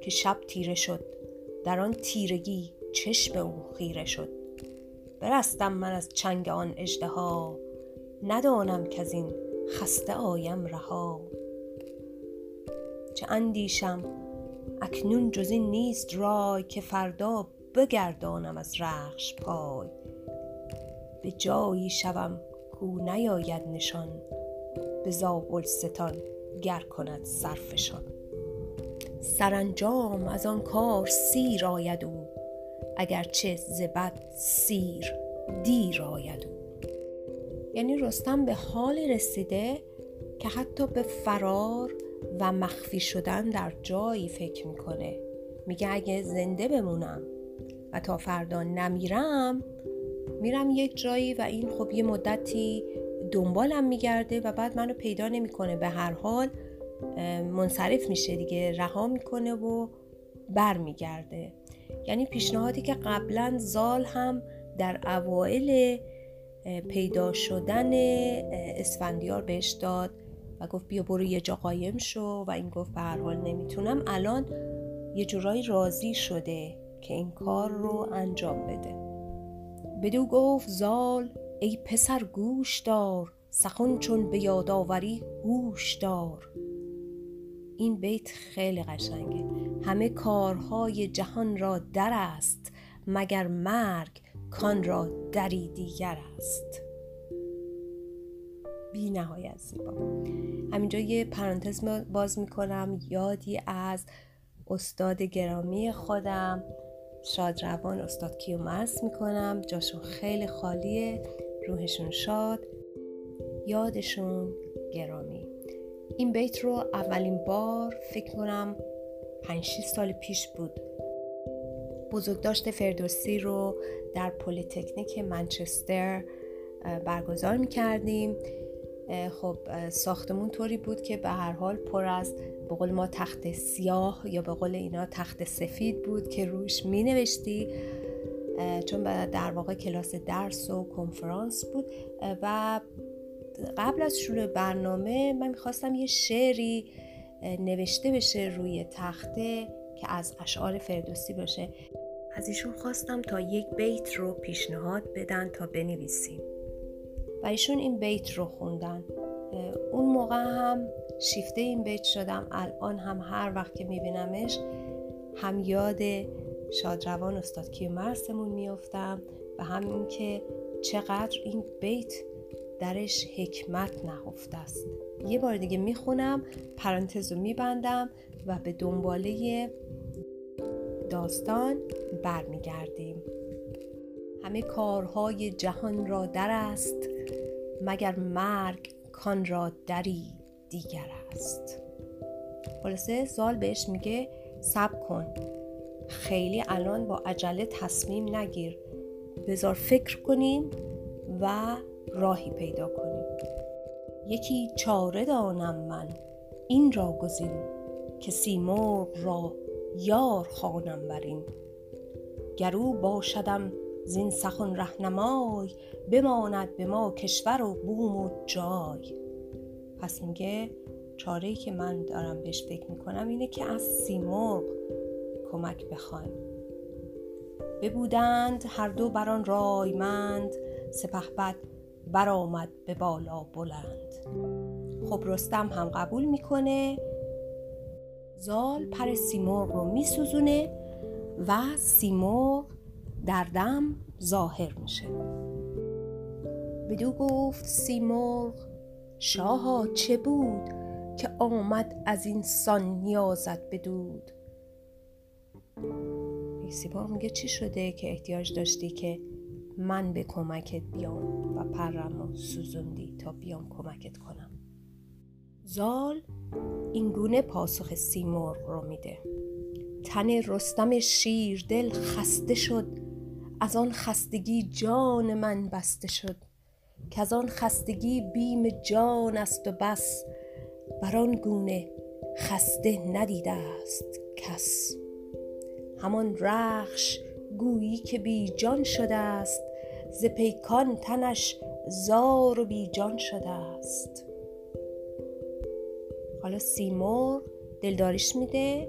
که شب تیره شد در آن تیرگی چشم او خیره شد. برستم من از چنگ آن ها ندانم که از این خسته آیم رها. چه اندیشم اکنون جز این نیست رای که فردا بگردانم از رخش پای. به جایی شوم کو نیاید نشان به ستان گر کند صرفشان سرانجام از آن کار سیر آید او اگرچه ز بد سیر دیر آید یعنی رستم به حال رسیده که حتی به فرار و مخفی شدن در جایی فکر می‌کنه. میگه اگه زنده بمونم و تا فردا نمیرم میرم یک جایی و این خب یه مدتی دنبالم میگرده و بعد منو پیدا نمی‌کنه. به هر حال منصرف میشه دیگه رها می‌کنه و برمیگرده. یعنی پیشنهادی که قبلا زال هم در اوائل پیدا شدن اسفندیار بهش داد و گفت بیا برو یه جا قایم شو و این گفت به هر حال نمی‌تونم. الان یه جورایی راضی شده که این کار رو انجام بده. بدو گفت زال ای پسر گوش دار سخن چون به یادآوری هوش دار. این بیت خیلی قشنگه. همه کارهای جهان را در است مگر مرگ کان را دری دیگر است. بی نهایت زیبا. همینجا یه پرانتز باز می‌کنم یادی از استاد گرامی خودم شادروان استاد کیو مرس می‌کنم. جاشون خیلی خالیه روحشون شاد یادشون گرامی. این بیت رو اولین بار فکر کنم 5 سال پیش بود. بزرگداشت فردوسی رو در پلیتکنیک منچستر برگزار می‌کردیم. خب ساختمون طوری بود که به هر حال پر از به قول ما تخت سیاه یا به قول اینا تخت سفید بود که روش می نوشتی چون در واقع کلاس درس و کنفرانس بود. و قبل از شروع برنامه من می‌خواستم یه شعری نوشته بشه روی تخته که از اشعار فردوسی باشه. از ایشون خواستم تا یک بیت رو پیشنهاد بدن تا بنویسیم. و ایشون این بیت رو خوندن. اون موقع هم شیفته این بیت شدم. الان هم هر وقت که میبینمش هم یاد شادروان استاد کیو مرسمون میافتم و همین که چقدر این بیت درش حکمت نهفته است. یه بار دیگه می‌خونم پرانتز رو میبندم و به دنباله داستان برمیگردیم. همه کارهای جهان را در است مگر مرگ کان را دری دیگر است. خلاصه زال بهش میگه سب کن. خیلی الان با عجله تصمیم نگیر. بذار فکر کنیم و راهی پیدا کنیم. یکی چاره دانم من این را گزین که سیمرغ را یار خانم برین گرو باشدم زین سخن رهنمای بماند به ما کشور و بوم و جای. پس میگه چاره که من دارم بهش فکر می‌کنم اینه که از سیمرغ کمک بخوایم. ببودند هر دو بران رایمند سپهبد برآمد به بالا بلند. خب رستم هم قبول می‌کنه. زال پر سیمرغ رو میسوزونه و سیمرغ در دم ظاهر میشه. بدو گفت سیمرغ شاها چه بود که آمد از این سان نیازت بدود سیمرغ میگه چی شده که احتیاج داشتی که من به کمکت بیام و پرم و سوزوندی تا بیام کمکت کنم. زال اینگونه پاسخ سیمرغ رو میده. تن رستم شیر دل خسته شد. از آن خستگی جان من بسته شد. که از آن خستگی بیم جان است و بس. بر آن گونه خسته ندیده است کس. همان رخش گویی که بی جان شده است. ز پیکان تنش زار و بی جان شده است. حالا سیمور دلداریش میده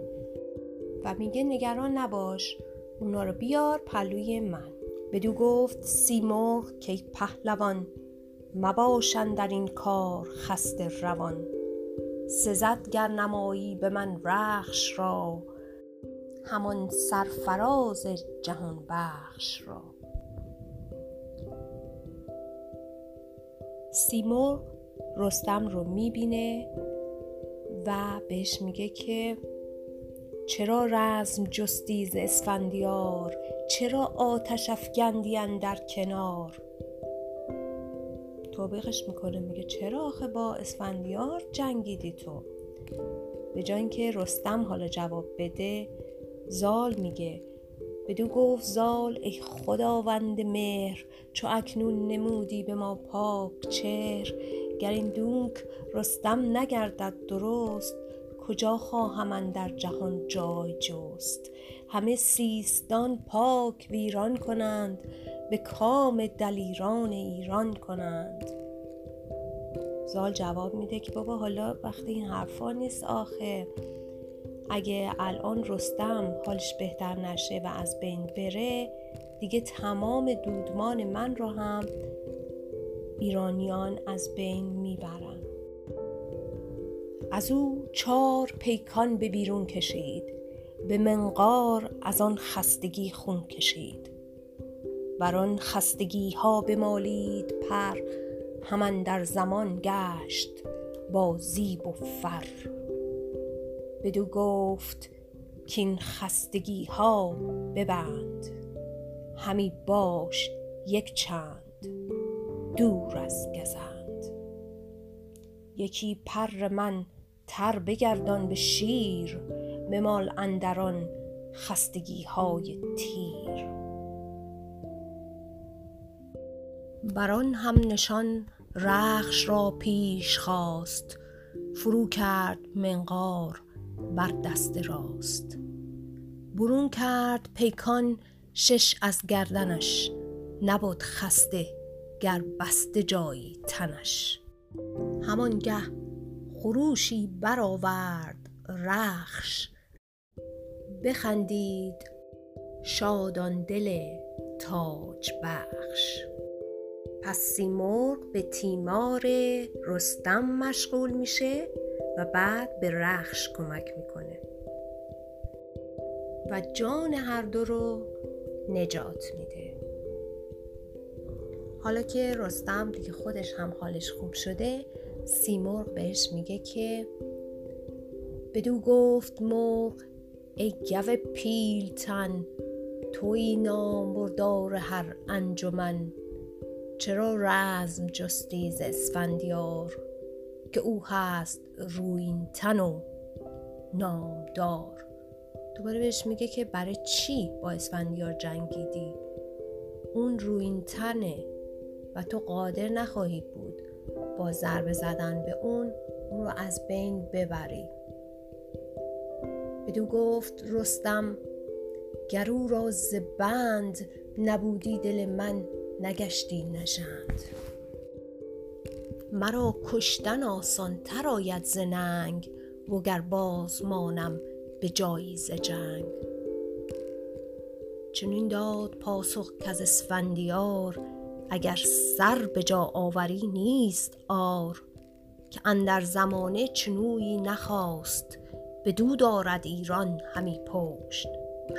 و میگه نگران نباش اونا رو بیار پلوی من. بدو گفت سیمرغ که پهلوان مباشن در این کار خسته روان. سزد گر نمایی به من رخش را همان سرفراز جهان بخش را. سیمرغ رستم رو می‌بینه و بهش میگه که چرا رزم جستی ز اسفندیار؟ چرا آتش افگندی در کنار؟ توبیخش می‌کنه میگه چرا آخه با اسفندیار جنگیدی تو؟ به جای اینکه رستم حالا جواب بده زال میگه بدو گفت زال ای خداوند مهر چو اکنون نمودی به ما پاک چهر. گر این دوک رستم نگردد درست کجا خواهم اندر جهان جای جست؟ همه سیستان پاک ویران کنند به کام دلیران ایران کنند. زال جواب میده که بابا حالا وقتی این حرفا نیست آخه. اگه الان رستم حالش بهتر نشه و از بین بره دیگه تمام دودمان من رو هم ایرانیان از بین می‌برن. از او چار پیکان به بیرون کشید. به منقار از آن خستگی خون کشید. بر آن خستگی ها بمالید پر همان در زمان گشت با زیب و فر. بدو گفت کین خستگی ها ببند. همی باش یک چند دور از گزند. یکی پر من تر بگردان به شیر بمال اندران خستگی های تیر. بر آن هم نشان رخش را پیش خواست فرو کرد منقار. بر دست راست. برون کرد پیکان شش از گردنش. نبد خسته گر بسته جایی تنش. همانگه خروشی برآورد رخش. بخندید شادان دل تاج بخش. پس سیمرغ به تیمار رستم مشغول میشه. و بعد به رخش کمک می‌کنه. و جان هر دو رو نجات میده. حالا که رستم دیگه خودش هم حالش خوب شده سیمرغ بهش میگه که بدو گفت مرغ ای گو پیلتن توی نامبردار هر انجمن چرا رزم جستی ز که او هست روین تن و نامدار. دوباره بهش میگه که برای چی با اسفندیار جنگیدی؟ اون روین تنه و تو قادر نخواهی بود با ضربه زدن به اون اون رو از بین ببری. بدو گفت رستم گرو را زبند نبودی دل من نگشتی نژند مرا کشتن آسان تر آید ز وگر باز مانم به جایی ز جنگ. چنین داد پاسخ کز اسفندیار اگر سر به جا آوری نیست آر که اندر زمانه چنویی نخواست بدو دارد ایران همی پشت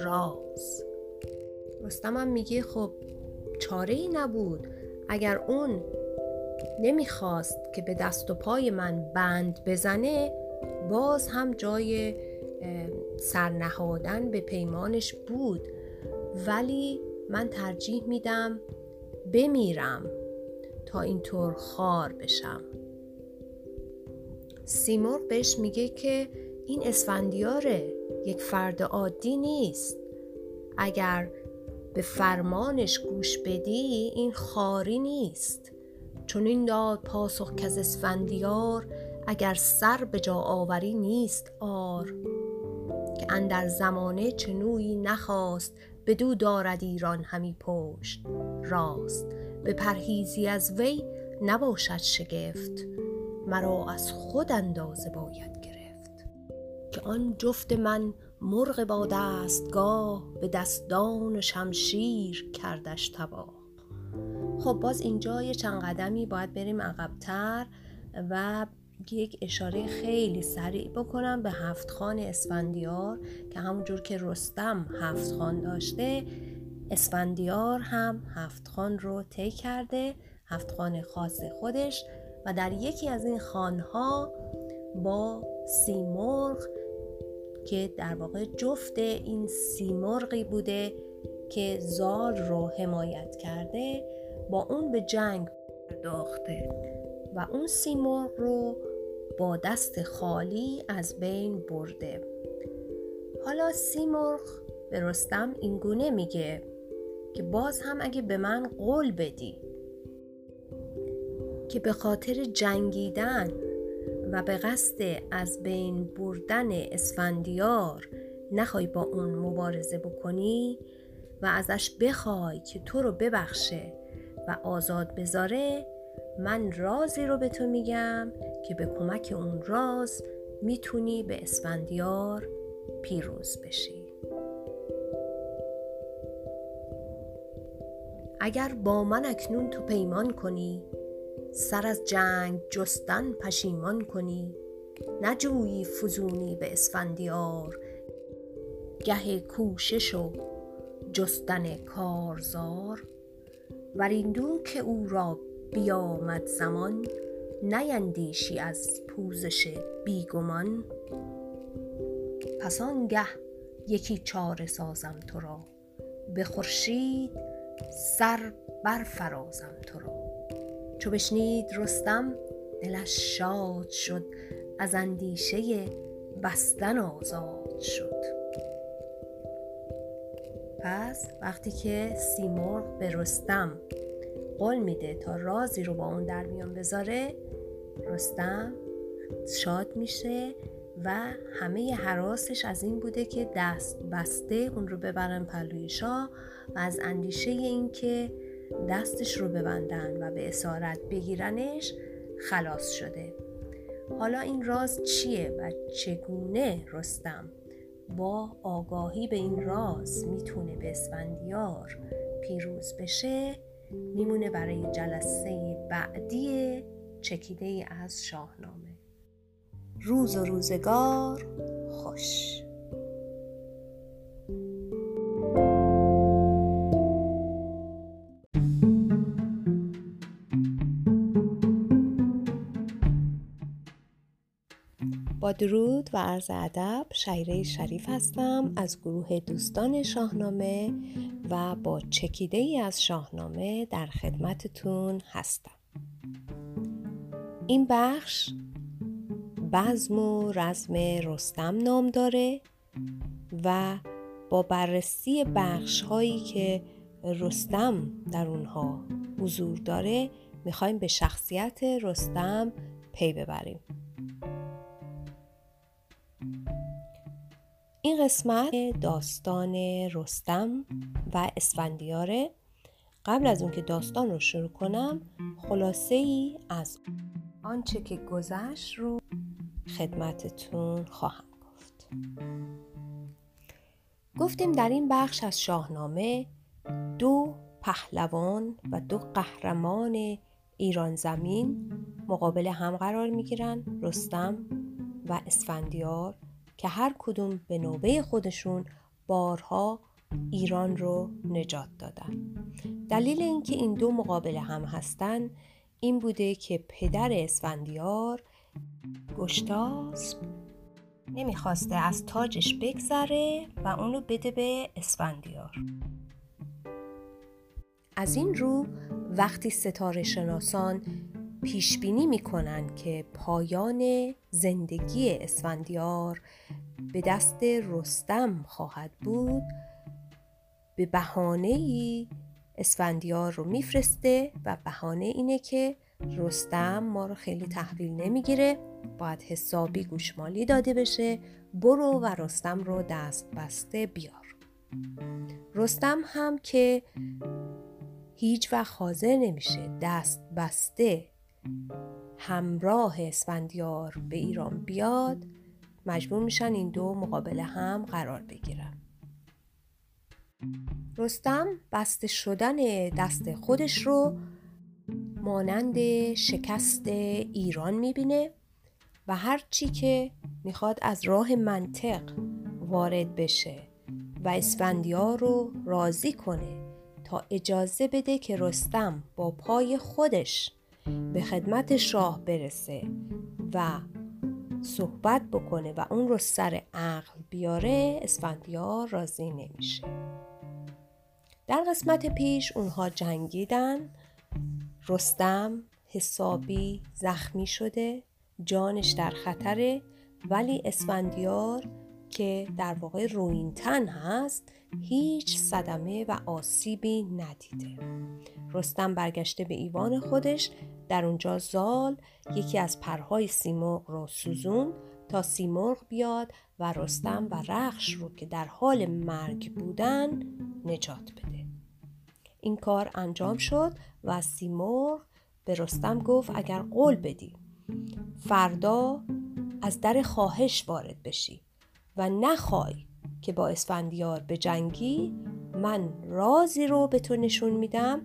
راز رستم هم میگه خب چاره ای نبود اگر اون نمی‌خواست که به دست و پای من بند بزنه باز هم جای سرنهادن به پیمانش بود. ولی من ترجیح میدم بمیرم تا اینطور خار بشم. سیمرغ بهش میگه که این اسفندیاره یک فرد عادی نیست. اگر به فرمانش گوش بدی این خاری نیست. چون این داد پاسخ که اسفندیار اگر سر به جا آوری نیست آر که اندر زمانه چنویی نخواست بدو دارد ایران همی پشت راست. به پرهیزی از وی نباشد شگفت مرا از خود اندازه باید گرفت. که آن جفت من مرغ با دستگاه به دستان شمشیر کردش تباه. خب باز اینجا یه چند قدمی باید بریم عقبتر و یک اشاره خیلی سریع بکنم به هفت خان اسفندیار که همونجور که رستم هفت خان داشته اسفندیار هم هفت خان رو طی کرده هفت خان خاص خودش و در یکی از این خانها با سیمرغ که در واقع جفت این سیمرغی بوده که زال رو حمایت کرده با اون به جنگ پرداخته و اون سیمرغ رو با دست خالی از بین برده. حالا سیمرغ به رستم اینگونه میگه که باز هم اگه به من قول بدی که به خاطر جنگیدن و به قصد از بین بردن اسفندیار نخوای با اون مبارزه بکنی و ازش بخوای که تو رو ببخشه و آزاد بذاره من رازی رو به تو میگم که به کمک اون راز می‌تونی به اسفندیار پیروز بشی. اگر با من اکنون تو پیمان کنی سر از جنگ جستن پشیمان کنی نجویی فزونی به اسفندیار گه کوشش و جستن کارزار. وریندو که او را بیامد زمان نیندیشی از پوزش بیگمان. پس آنگه یکی چاره سازم تو را به خورشید سر برفرازم تو را. چو بشنید رستم دلش شاد شد از اندیشه بستن آزاد شد. پس وقتی که سیمرغ به رستم قول میده تا رازی رو با اون در میان بذاره رستم شاد میشه و همه حراسش از این بوده که دست بسته اون رو ببرن پلوی شاه و از اندیشه این که دستش رو ببندن و به اسارت بگیرنش خلاص شده. حالا این راز چیه و چگونه رستم با آگاهی به این راز می‌تونه به اسفندیار پیروز بشه میمونه برای جلسه بعدی چکیده از شاهنامه. روز و روزگار خوش. درود و عرض ادب شیره شریف هستم از گروه دوستان شاهنامه و با چکیده ای از شاهنامه در خدمتتون هستم. این بخش بزم و رزم رستم نام داره و با بررسی بخش هایی که رستم در اونها حضور داره می‌خوایم به شخصیت رستم پی ببریم. این قسمت داستان رستم و اسفندیاره. قبل از اون که داستان رو شروع کنم خلاصه ای از آنچه که گذشت رو خدمتتون خواهم گفت. گفتیم در این بخش از شاهنامه دو پهلوان و دو قهرمان ایران زمین مقابل هم قرار می گیرن رستم و اسفندیار. که هر کدوم به نوبه خودشون بارها ایران رو نجات دادن. دلیل اینکه این دو مقابل هم هستن این بوده که پدر اسفندیار گشتاسب نمی‌خواسته از تاجش بگذره و اونو بده به اسفندیار. از این رو وقتی ستاره شناسان پیش بینی می‌کنن که پایان زندگی اسفندیار به دست رستم خواهد بود. به بهانه ای اسفندیار رو میفرسته و بهانه اینه که رستم ما رو خیلی تحویل نمی‌گیره. باید حسابی گوشمالی داده بشه. برو و رستم رو دست بسته بیار. رستم هم که هیچ وقت حاضر نمیشه. دست بسته همراه اسفندیار به ایران بیاد مجبور میشن این دو مقابل هم قرار بگیرن. رستم بسته شدن دست خودش رو مانند شکست ایران می‌بینه و هر چی که می‌خواد از راه منطق وارد بشه و اسفندیار رو راضی کنه تا اجازه بده که رستم با پای خودش به خدمت شاه برسه و صحبت بکنه و اون رو سر عقل بیاره اسفندیار راضی نمیشه. در قسمت پیش اونها جنگیدن رستم حسابی زخمی شده جانش در خطره ولی اسفندیار که در واقع روینتن هست هیچ صدمه و آسیبی ندیده. رستم برگشته به ایوان خودش در اونجا زال یکی از پرهای سیمرغ رو سوزون تا سیمرغ بیاد و رستم و رخش رو که در حال مرگ بودن نجات بده. این کار انجام شد و سیمرغ به رستم گفت اگر قول بدی فردا از در خواهش وارد بشی و نخوای که با اسفندیار به جنگی من رازی رو به تو نشون میدم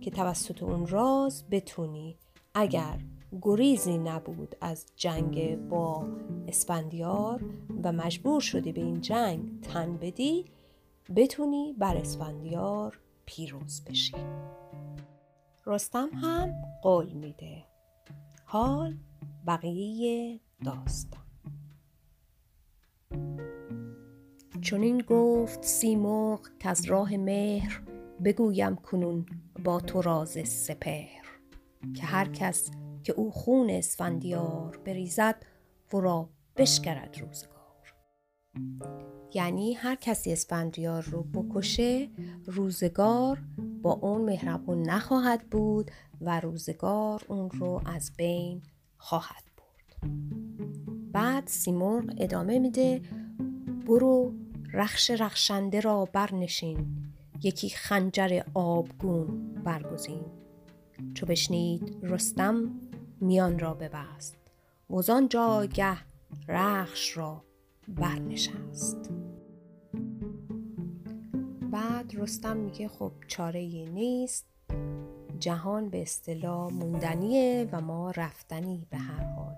که توسط اون راز بتونی. اگر گریزی نبود از جنگ با اسفندیار و مجبور شدی به این جنگ تن بدی بتونی بر اسفندیار پیروز بشی. رستم هم قول میده. حال بقیه داستان. چون این گفت سیمرغ از راه مهر بگویم کنون با تو راز سپهر. که هر کس که او خون اسفندیار بریزد ورا بشکرد روزگار. یعنی هر کسی اسفندیار رو بکشه روزگار با اون مهربون نخواهد بود و روزگار اون رو از بین خواهد برد. بعد سیمرغ ادامه میده برو رخش رخشنده را برنشین یکی خنجر آبگون برگزین. چو بشنید رستم میان را ببست وزان جاگه رخش را برنشست. بعد رستم میگه خب چاره نیست جهان به اصطلاح موندنیه و ما رفتنی به هر حال.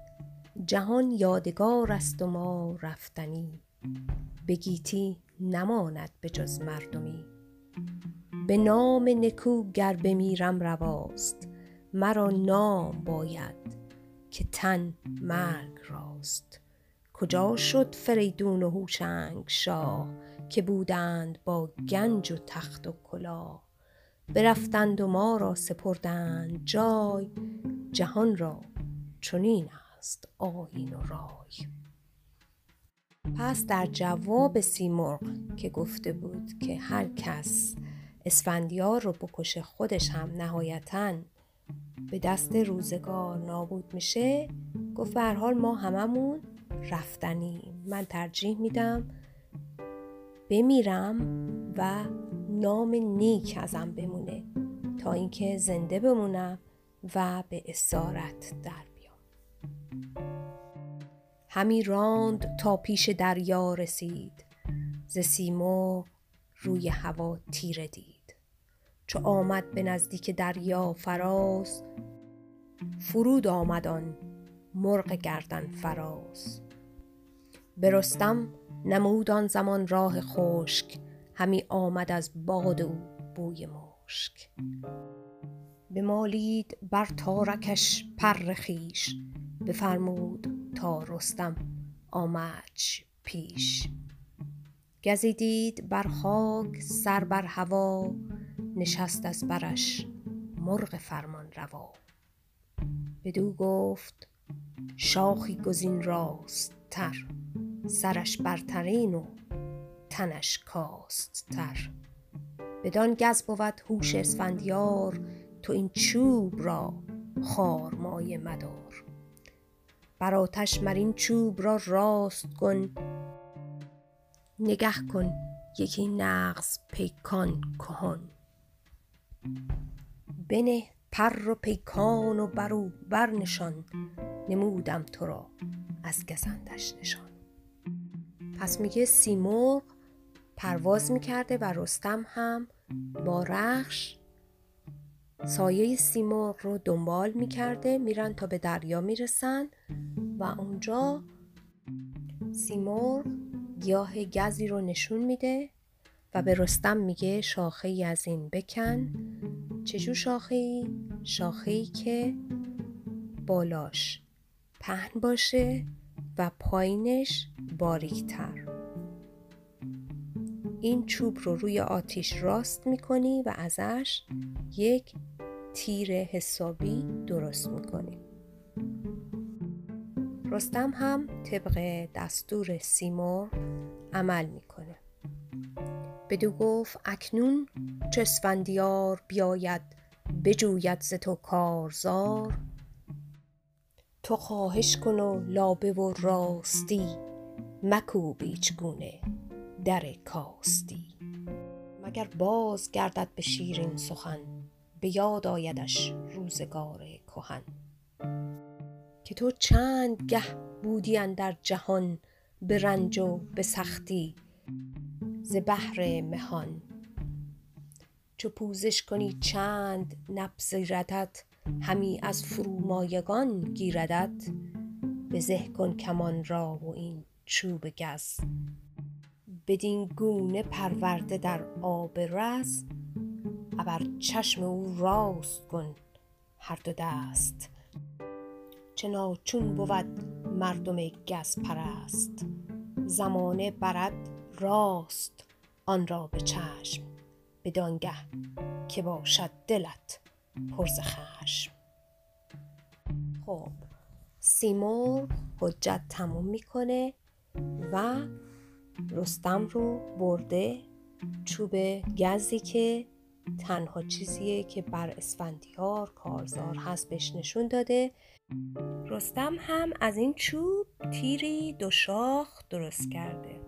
جهان یادگار است و ما رفتنی به گیتی نماند به جز مردمی. به نام نکو گر بمیرم رواست مرا نام باید که تن مرگ راست. کجا شد فریدون و هوشنگ شاه که بودند با گنج و تخت و کلاه برفتند و ما را سپردند جای جهان را چنین است آیین و رای. پس در جواب سیمرغ که گفته بود که هر کس اسفندیار رو بکشه خودش هم نهایتا به دست روزگار نابود میشه گفت به حال ما هممون رفتنیم. من ترجیح میدم بمیرم و نام نیک ازم بمونه تا اینکه زنده بمونم و به اسارت در بیام. همی راند تا پیش دریا رسید ز سیمرغ روی هوا تیره دید. چو آمد به نزدیک دریا فراز فرود آمد آن مرغ گردن فراز. به رستم نمود آن زمان راه خشک همی آمد از باد او بوی مشک. بمالید بر تارکش پر خویش بفرمود تا رستم آمدش پیش. گزی دید بر خاک سر بر هوا نشست از برش مرغ فرمان روا. بدو گفت شاخی گزین راست تر سرش برترین و تنش کاست تر. بدان گز بود هوش اسفندیار تو این چوب را خار مایه مدار. بر آتش مر این چوب را راست کن. نگه کن یکی نغز پیکان کهن. بنه پر و پیکان و بر او برنشان نمودم تو را از گزندش نشان. پس میگه سیمرغ پرواز می‌کرده و رستم هم با رخش سایه سیمرغ رو دنبال می‌کرده میرن تا به دریا می‌رسن. و اونجا سیمرغ گیاه گزی رو نشون میده و به رستم میگه شاخه ای از این بکن. چجور شاخه ای؟ شاخه ای که بالاش پهن باشه و پایینش باریکتر. این چوب رو روی آتیش راست می‌کنی و ازش یک تیر حسابی درست می‌کنی. رستم هم طبق دستور سیمور عمل می‌کنه. بدو گفت اکنون اسفندیار بیاید بجوید ز تو کارزار. تو خواهش کن و لابه و راستی مکوب ایچگونه در کاستی. مگر باز گردد به شیرین سخن به یاد آیدش روزگار کهن. که تو چند گه بودی اندر جهان به رنج و به سختی ز بهر مهان. چو پوزش کنی چند نپذیردت همی از فرومایگان گیردت. بزه کن کمان را و این چوب گز. بدین گونه پرورده در آب رز ابر چشم او راست کن هر دو دست. چه ناچون بود مردم گز پرست زمانه برد راست آن را به چشم بدانگه که باشد دلت پر خشم. خب سیمرغ حجت تموم می‌کنه و رستم رو برده چوب گزی که تنها چیزیه که بر اسفندیار کارزار هست بهش نشون داده. رستم هم از این چوب تیری دو شاخ درست کرده.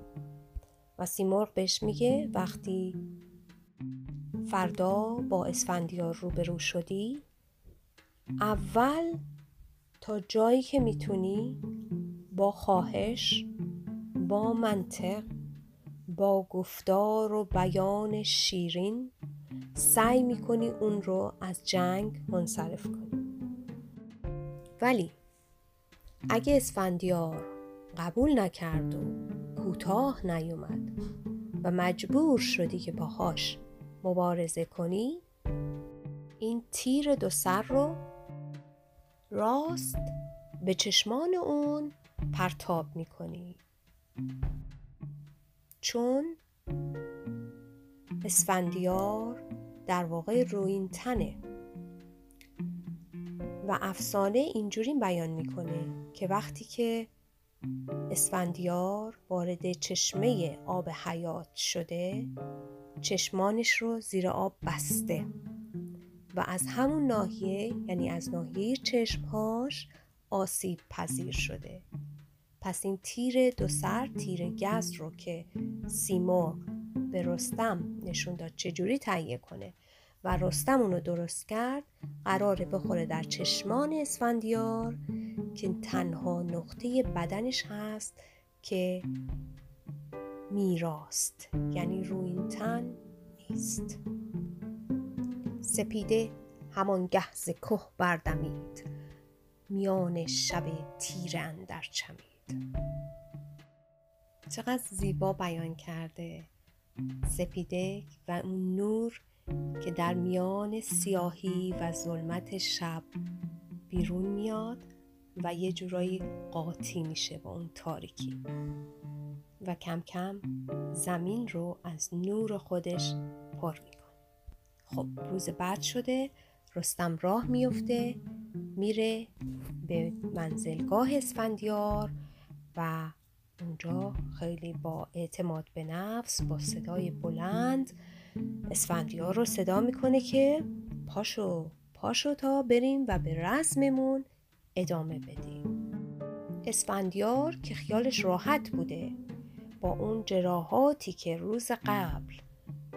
و سیمرغ بهش میگه وقتی فردا با اسفندیار روبرو شدی اول تا جایی که می‌تونی با خواهش با منطق با گفتار و بیان شیرین سعی می‌کنی اون رو از جنگ منصرف کنی. ولی اگه اسفندیار قبول نکرد و کوتاه نیومد و مجبور شدی که باهاش مبارزه کنی این تیر دو سر رو راست به چشمان اون پرتاب می‌کنی. چون اسفندیار در واقع روین تنه و افسانه اینجوری بیان می‌کنه که وقتی که اسفندیار وارد چشمه آب حیات شده چشمانش رو زیر آب بسته و از همون ناحیه یعنی از ناحیه چشمهاش آسیب پذیر شده. پس این تیر دو سر تیر گز رو که سیمرغ به رستم نشون داد چجوری تهیه کنه و رستم اونو درست کرد قراره بخوره در چشمان اسفندیار که تنها نقطه بدنش هست که میراست یعنی روی تن نیست. سپیده همان گهز که بردمید میان شب تیره اندر چمید. چقدر زیبا بیان کرده سپیده و اون نور که در میان سیاهی و ظلمت شب بیرون میاد و یه جورایی قاطی میشه با اون تاریکی. و کم کم زمین رو از نور خودش پر می‌کنه. خب روز بعد شده رستم راه میفته میره به منزلگاه اسفندیار و اونجا خیلی با اعتماد به نفس با صدای بلند اسفندیار رو صدا می‌کنه که پاشو پاشو تا بریم و به رسممون ادامه بدیم. اسفندیار که خیالش راحت بوده با اون جراحاتی که روز قبل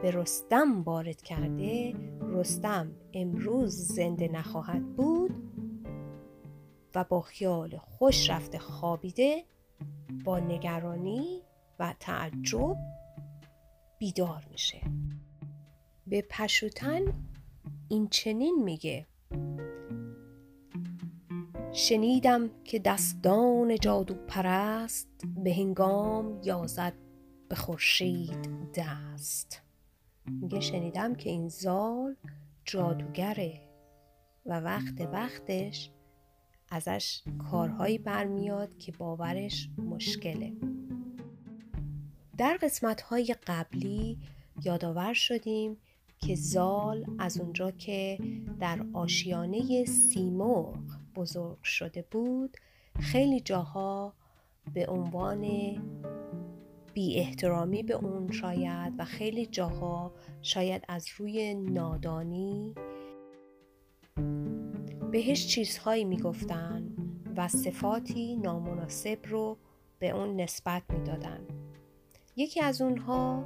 به رستم وارد کرده رستم امروز زنده نخواهد بود و با خیال خوش رفته خوابیده با نگرانی و تعجب بیدار میشه. به پشوتن این چنین میگه شنیدم که دستان جادو پرست به هنگام یازد به خورشید دست. میگه شنیدم که این زال جادوگره و وقت وقتش ازش کارهایی برمیاد که باورش مشکله. در قسمت های قبلی یادآور شدیم که زال از اونجا که در آشیانه سیمرغ بزرگ شده بود خیلی جاها به عنوان بی احترامی به اون شاید و خیلی جاها شاید از روی نادانی بهش چیزهایی می‌گفتن و صفاتی نامناسب رو به اون نسبت می‌دادن. یکی از اونها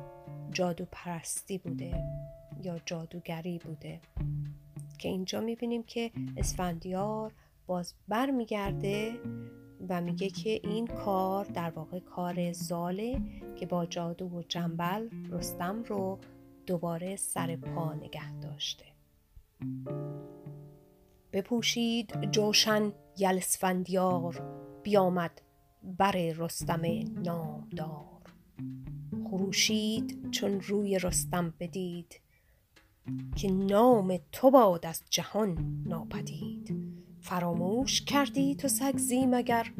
جادو پرستی بوده یا جادوگری بوده که اینجا می‌بینیم که اسفندیار باز برمیگرده و میگه که این کار در واقع کار زاله که با جادو و جنبل رستم رو دوباره سر پا نگه داشته. بپوشید جوشن یلسفندیار بیامد بر رستم نامدار. خروشید چون روی رستم بدید که نام تو باد از جهان ناپدید. فراموش کردی تو سگزی مگر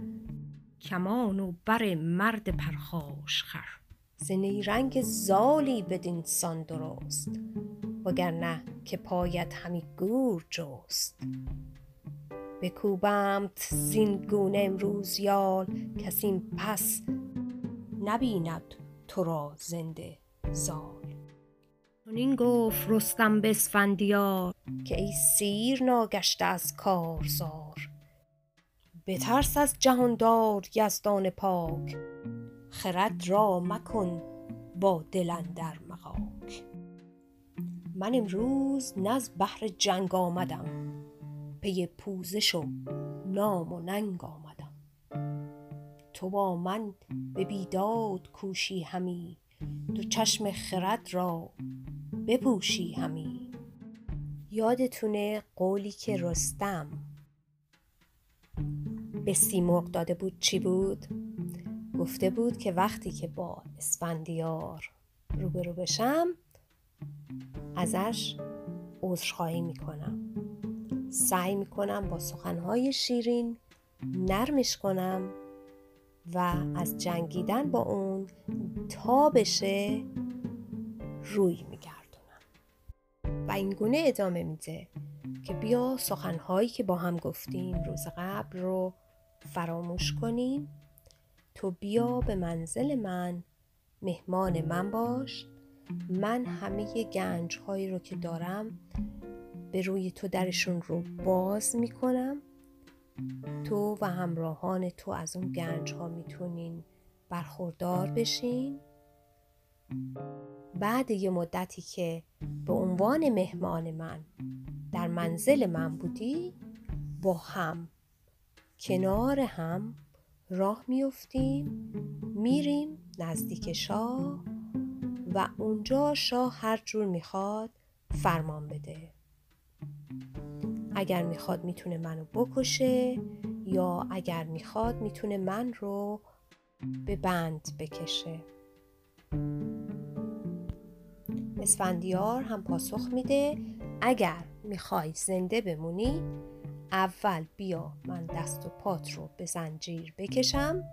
کمان و بر مرد پرخاش خر. ز رنگ زالی بدین سان درست. وگرنه که پایت همی گور جست. بکوبمت زین گونه امروز یال کس این پس نبیند تو را زنده زال. چنین گفت رستم به اسفندیار که ای سیر ناگشته از کارزار. بترس از جهاندار یزدان پاک. خرد را مکن با دل اندر مغاک. من امروز از بهر جنگ آمدم. پی پوزش و نام و ننگ آمدم. تو با من به بیداد کوشی همی. تو چشم خرد را بپوشی همی. یادتونه قولی که رستم به سیمرغ داده بود چی بود؟ گفته بود که وقتی که با اسفندیار روبرو بشم ازش عذرخواهی می‌کنم. سعی می‌کنم با سخنهای شیرین نرمش کنم و از جنگیدن با اون تا بشه روی میگردونم. و این گونه ادامه میده که بیا سخنهایی که با هم گفتیم روز قبل رو فراموش کنیم. تو بیا به منزل من مهمان من باش من همه گنج هایی رو که دارم به روی تو درشون رو باز می‌کنم. تو و همراهان تو از اون گنج ها می‌تونین برخوردار بشین. بعد یه مدتی که به عنوان مهمان من در منزل من بودی با هم کنار هم راه میفتیم میریم نزدیک شاه. و اونجا شاه هر جور می‌خواد فرمان بده. اگر می‌خواد می‌تونه منو بکشه یا اگر می‌خواد می‌تونه من رو به بند بکشه. اسفندیار هم پاسخ میده اگر می‌خوای زنده بمونی اول بیا من دست و پات رو به زنجیر بکشم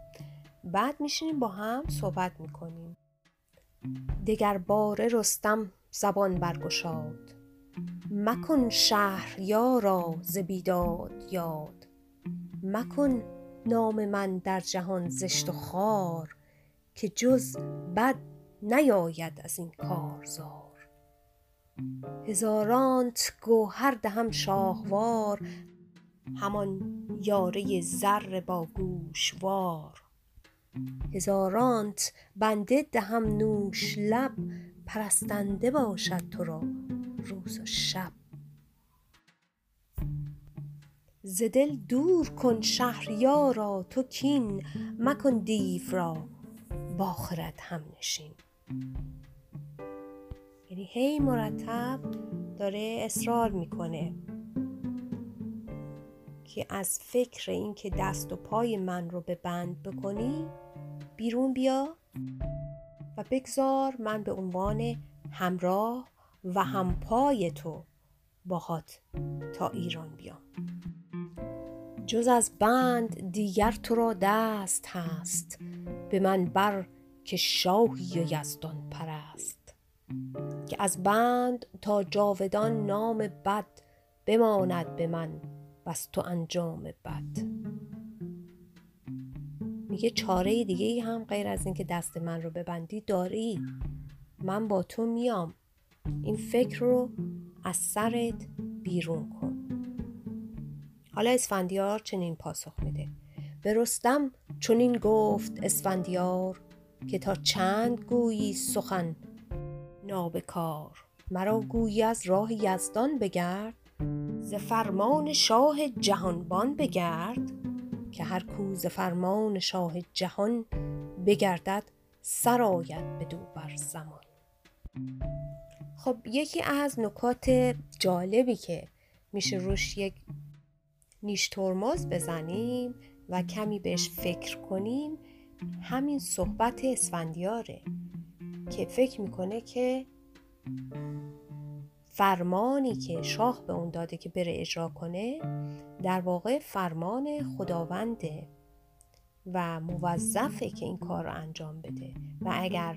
بعد میشینیم با هم صحبت می‌کنیم. دگر باره رستم زبان برگشاد. مکن شهر یارا ز بیداد یاد. مکن نام من در جهان زشت و خوار که جز بد نیاید از این کارزار. هزارانت گوهر دهم شاهوار همان یاره زر با گوشوار. هزارانت بنده دهم نوش لب پرستنده باشد تو را روز و شب. ز دل دور کن شهریارا تو کین مکن دیو را با خرد هم نشین. یعنی هی مرتب داره اصرار می‌کنه. که از فکر اینکه دست و پای من رو به بند بکنی بیرون بیا و بگذار من به عنوان همراه و همپای تو باهات تا ایران بیام. جز از بند دیگر تو را دست هست به من بر که شاهی و یزدان پرست. که از بند تا جاودان نام بد بماند به من بس تو انجام بد. میگه چاره دیگه ای هم غیر از اینکه دست من رو ببندی داری. من با تو میام. این فکر رو از سرت بیرون کن. حالا اسفندیار چنین پاسخ میده. به رستم چنین گفت اسفندیار که تا چند گویی سخن نابکار. مرا گویی از راه یزدان بگرد ز فرمان شاه جهانبان بگرد که هر کو ز فرمان شاه جهان بگردد سرآید بدو بر زمان. خب یکی از نکات جالبی که میشه روش یک نیش ترمز بزنیم و کمی بهش فکر کنیم همین صحبت اسفندیاره که فکر می‌کنه که فرمانی که شاه به اون داده که بره اجرا کنه در واقع فرمان خداونده و موظفه که این کار رو انجام بده. و اگر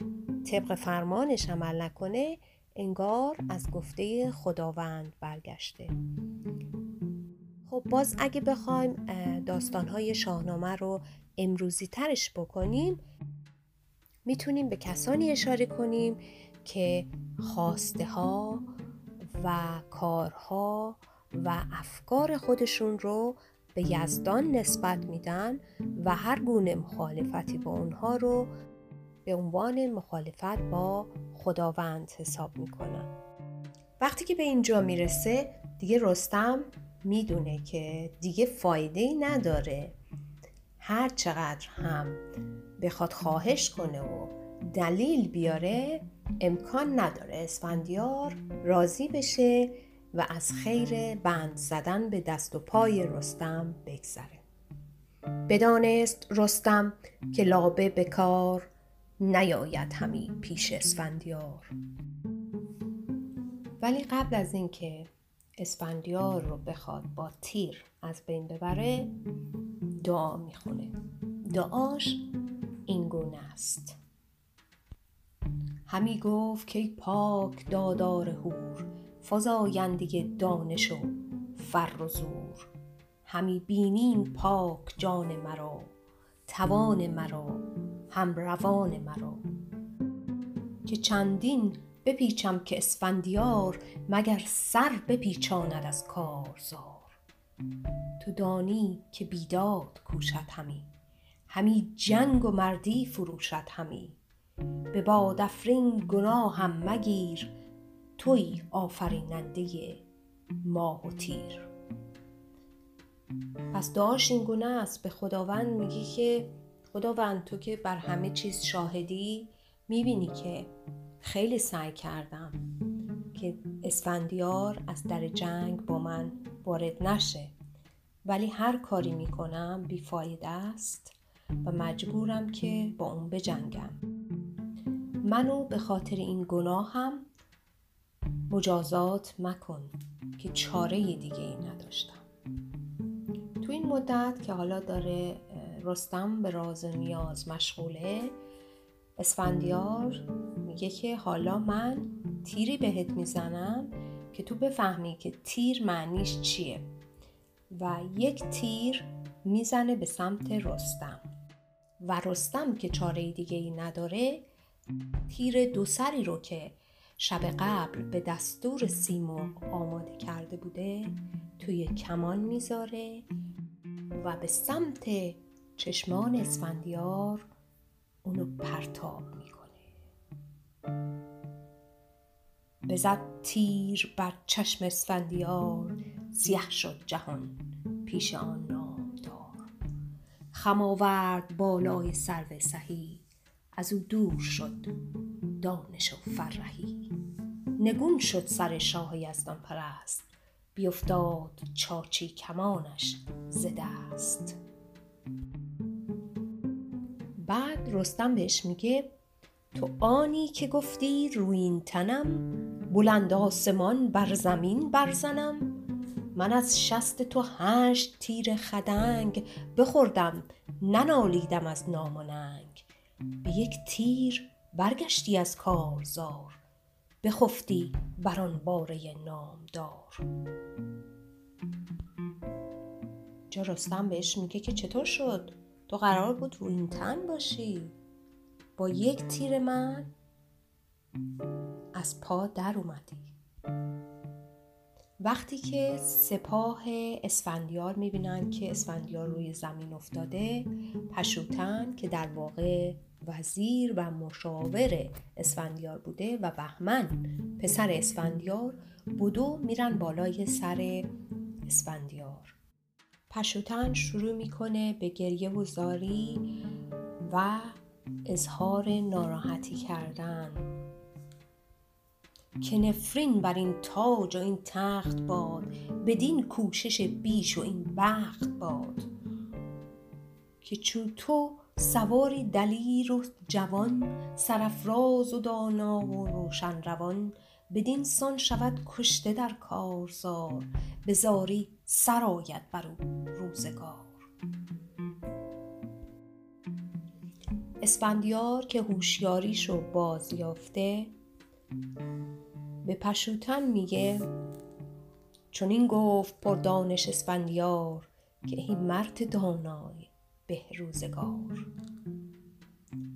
طبق فرمانش عمل نکنه انگار از گفته خداوند برگشته. خب باز اگه بخوایم داستانهای شاهنامه رو امروزی ترش بکنیم می‌تونیم به کسانی اشاره کنیم که خواسته ها و کارها و افکار خودشون رو به یزدان نسبت میدن و هر گونه مخالفتی با اونها رو به عنوان مخالفت با خداوند حساب می‌کنن. وقتی که به اینجا می‌رسه دیگه رستم می‌دونه که دیگه فایده ای نداره. هر چقدر هم بخواد خواهش کنه و دلیل بیاره امکان نداره اسفندیار راضی بشه و از خیر بند زدن به دست و پای رستم بگذره. بدانست رستم که لابه به کار نیاید همی پیش اسفندیار. ولی قبل از اینکه اسفندیار رو بخواد با تیر از بین ببره دعا می‌خونه. دعاش این گونه است. همی گفت که پاک دادار هور فزاینده دانش و فر و زور. همی بینیم پاک جان مرا توان مرا هم روان مرا. که چندین بپیچم که اسفندیار مگر سر بپیچاند از کارزار. تو دانی که بیداد کوشد همی همی جنگ و مردی فروشد همی. به بادافرین گناه هم مگیر توی آفریننده ماه و تیر. پس داشت این گونه است به خداوند میگی که خداوند تو که بر همه چیز شاهدی می‌بینی که خیلی سعی کردم که اسفندیار از در جنگ با من وارد نشه. ولی هر کاری می‌کنم بیفایده است و مجبورم که با اون بجنگم. منو به خاطر این گناه هم مجازات مکن که چاره دیگه ای نداشتم. تو این مدت که حالا داره رستم به راز نیاز مشغوله اسفندیار میگه که حالا من تیری بهت می‌زنم که تو بفهمی که تیر معنیش چیه و یک تیر می‌زنه به سمت رستم. و رستم که چاره دیگه ای نداره تیر دو سری رو که شب قبل به دستور سیمرغ آماده کرده بوده توی کمان می‌ذاره و به سمت چشمان اسفندیار اونو پرتاب می‌کنه. بزد تیر بر چشم اسفندیار سیه شد جهان پیش آن نامدار خم آورد بالای سرو سهی از او دور شد دانش و فرهی. نگون شد سر شاه یزدان پرست بیفتاد چاچی کمانش ز دست. بعد رستم بهش میگه تو آنی که گفتی روین تنم بلند آسمان بر زمین برزنم من از شست تو هشت تیر خدنگ بخوردم ننالیدم از نام و به یک تیر برگشتی از کارزار بخفتی بر آن باره نامدار. جا رستم بهش میگه که چطور شد؟ تو قرار بود رو این تن باشی. با یک تیر من از پا در اومدی. وقتی که سپاه اسفندیار می‌بینن که اسفندیار روی زمین افتاده پشوتن که در واقع وزیر و مشاور اسفندیار بوده و بهمن. پسر اسفندیار بودو میرن بالای سر اسفندیار. پشوتن شروع می‌کنه به گریه و زاری و اظهار ناراحتی کردن. که نفرین بر این تاج و این تخت باد بدین کوشش بیش و این بخت باد. که چون تو سواری دلیر و جوان سرفراز و دانا و روشن روان. بدین سان شود کشته در کارزار به زاری سرآید بر او روزگار. اسفندیار که هوشیاریش رو باز یافته به پشوتن میگه چون این گفت پر دانش اسفندیار که این مرد دانای. به روزگار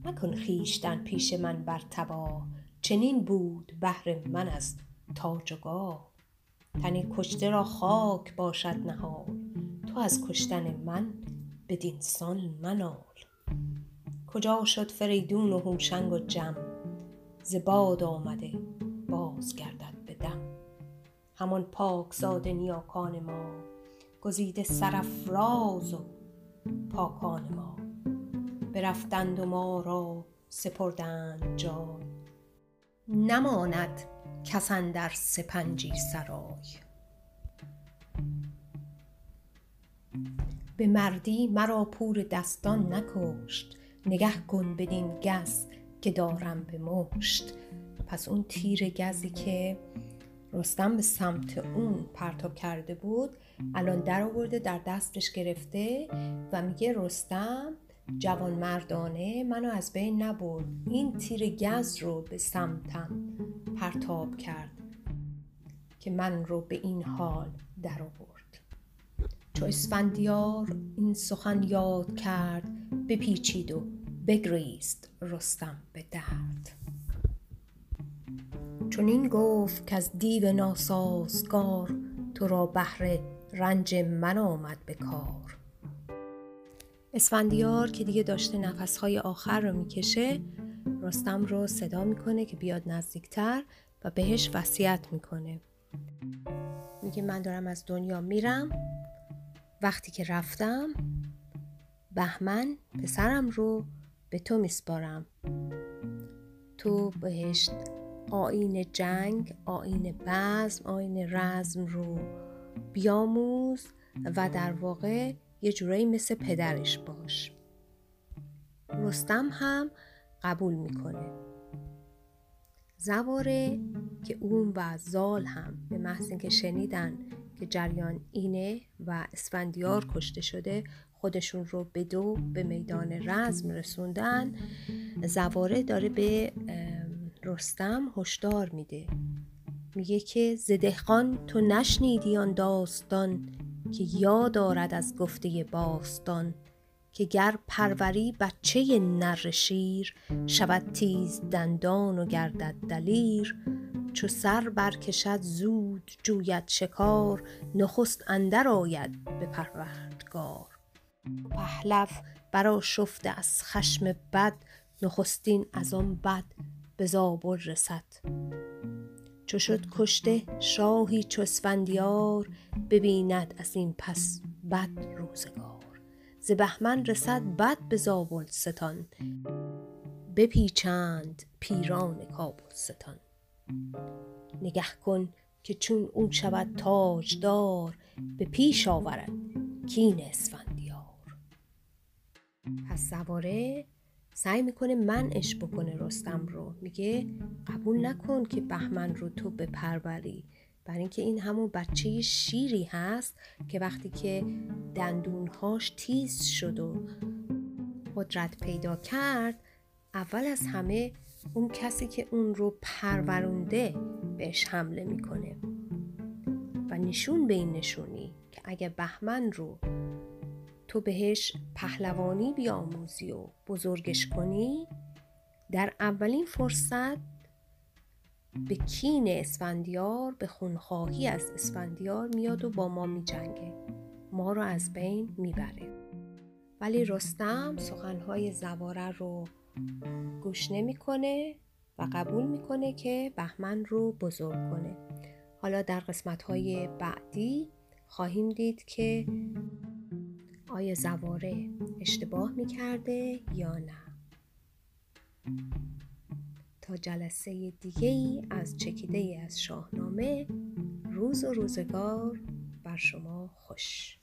مکن خیشتن پیش من بر تبا چنین بود بهر من از تاج و گاه تنی کشته را خاک باشد نهال تو از کشتن من بدین سان منال. کجا شد فریدون و هوشنگ و جم؟ ز باد آمده باز گردد به دم. همان پاکزاده نیاکان ما گزیده سرافراز و پاکان ما. برفتند و ما را سپردند جای. نماند کس اندر سپنجی سرای. به مردی مرا پور دستان نکشت. نگه کن بدین گز که دارم به مشت. پس اون تیر گزی که رستم به سمت اون پرتاب کرده بود الان در آورده در دستش گرفته و میگه رستم جوان مردانه منو از بین نبرد. این تیر گز رو به سمتم پرتاب کرد که من رو به این حال در آورد. چو اسفندیار این سخن یاد کرد بپیچید و بگریست رستم به درد. چون این گفت که از دیو ناسازگار تو را بهر رنج من آمد به کار. اسفندیار که دیگه داشته نفسهای آخر رو می‌کشه رستم رو صدا می‌کنه که بیاد نزدیکتر و بهش وصیت می‌کنه. میگه من دارم از دنیا میرم. وقتی که رفتم بهمن پسرم رو به تو میسپارم. تو بهش آین جنگ آین بزم آین رزم رو بیاموز و در واقع یه جورایی مثل پدرش باش. رستم هم قبول می‌کنه. زواره که اون و زال هم به محض اینکه شنیدن که جریان اینه و اسفندیار کشته شده خودشون رو به دو به میدان رزم رسوندن زواره داره به رستم هشدار میده. میگه که زدهقان تو نشنیدی آن داستان که یاد دارد از گفته باستان که گر پروری بچه نر شیر شود تیز دندان و گردد دلیر. چو سر برکشد زود جوید شکار نخست اندر آید به پروردگار. پهلو برآشفته از خشم بد نخستین از آن بد به زابل رسد. چو شد کشته شاهی چو ببیند از این پس بد روزگار. ز بهمن رسد بد به ستان بپیچند پیران ستان نگه کن که چون او شود تاجدار به پیش آورد کین اسفندیار. پس سواره سعی می‌کنه منعش بکنه رستم رو. میگه قبول نکن که بهمن رو تو بپروری. برای اینکه این همون بچه شیری هست که وقتی که دندونهاش تیز شد و قدرت پیدا کرد اول از همه اون کسی که اون رو پرورونده بهش حمله می‌کنه. و نشون به این نشونی که اگه بهمن رو تو بهش پهلوانی بیاموزی و بزرگش کنی؟ در اولین فرصت به کین اسفندیار به خونخواهی از اسفندیار میاد و با ما میجنگه. ما رو از بین می‌بره. ولی رستم سخنهای زواره رو گوش نمی‌کنه و قبول می‌کنه که بهمن رو بزرگ کنه. حالا در قسمت های بعدی خواهیم دید که های زواره اشتباه می کرده یا نه. تا جلسه دیگه ای از چکیده ای از شاهنامه روز و روزگار بر شما خوش.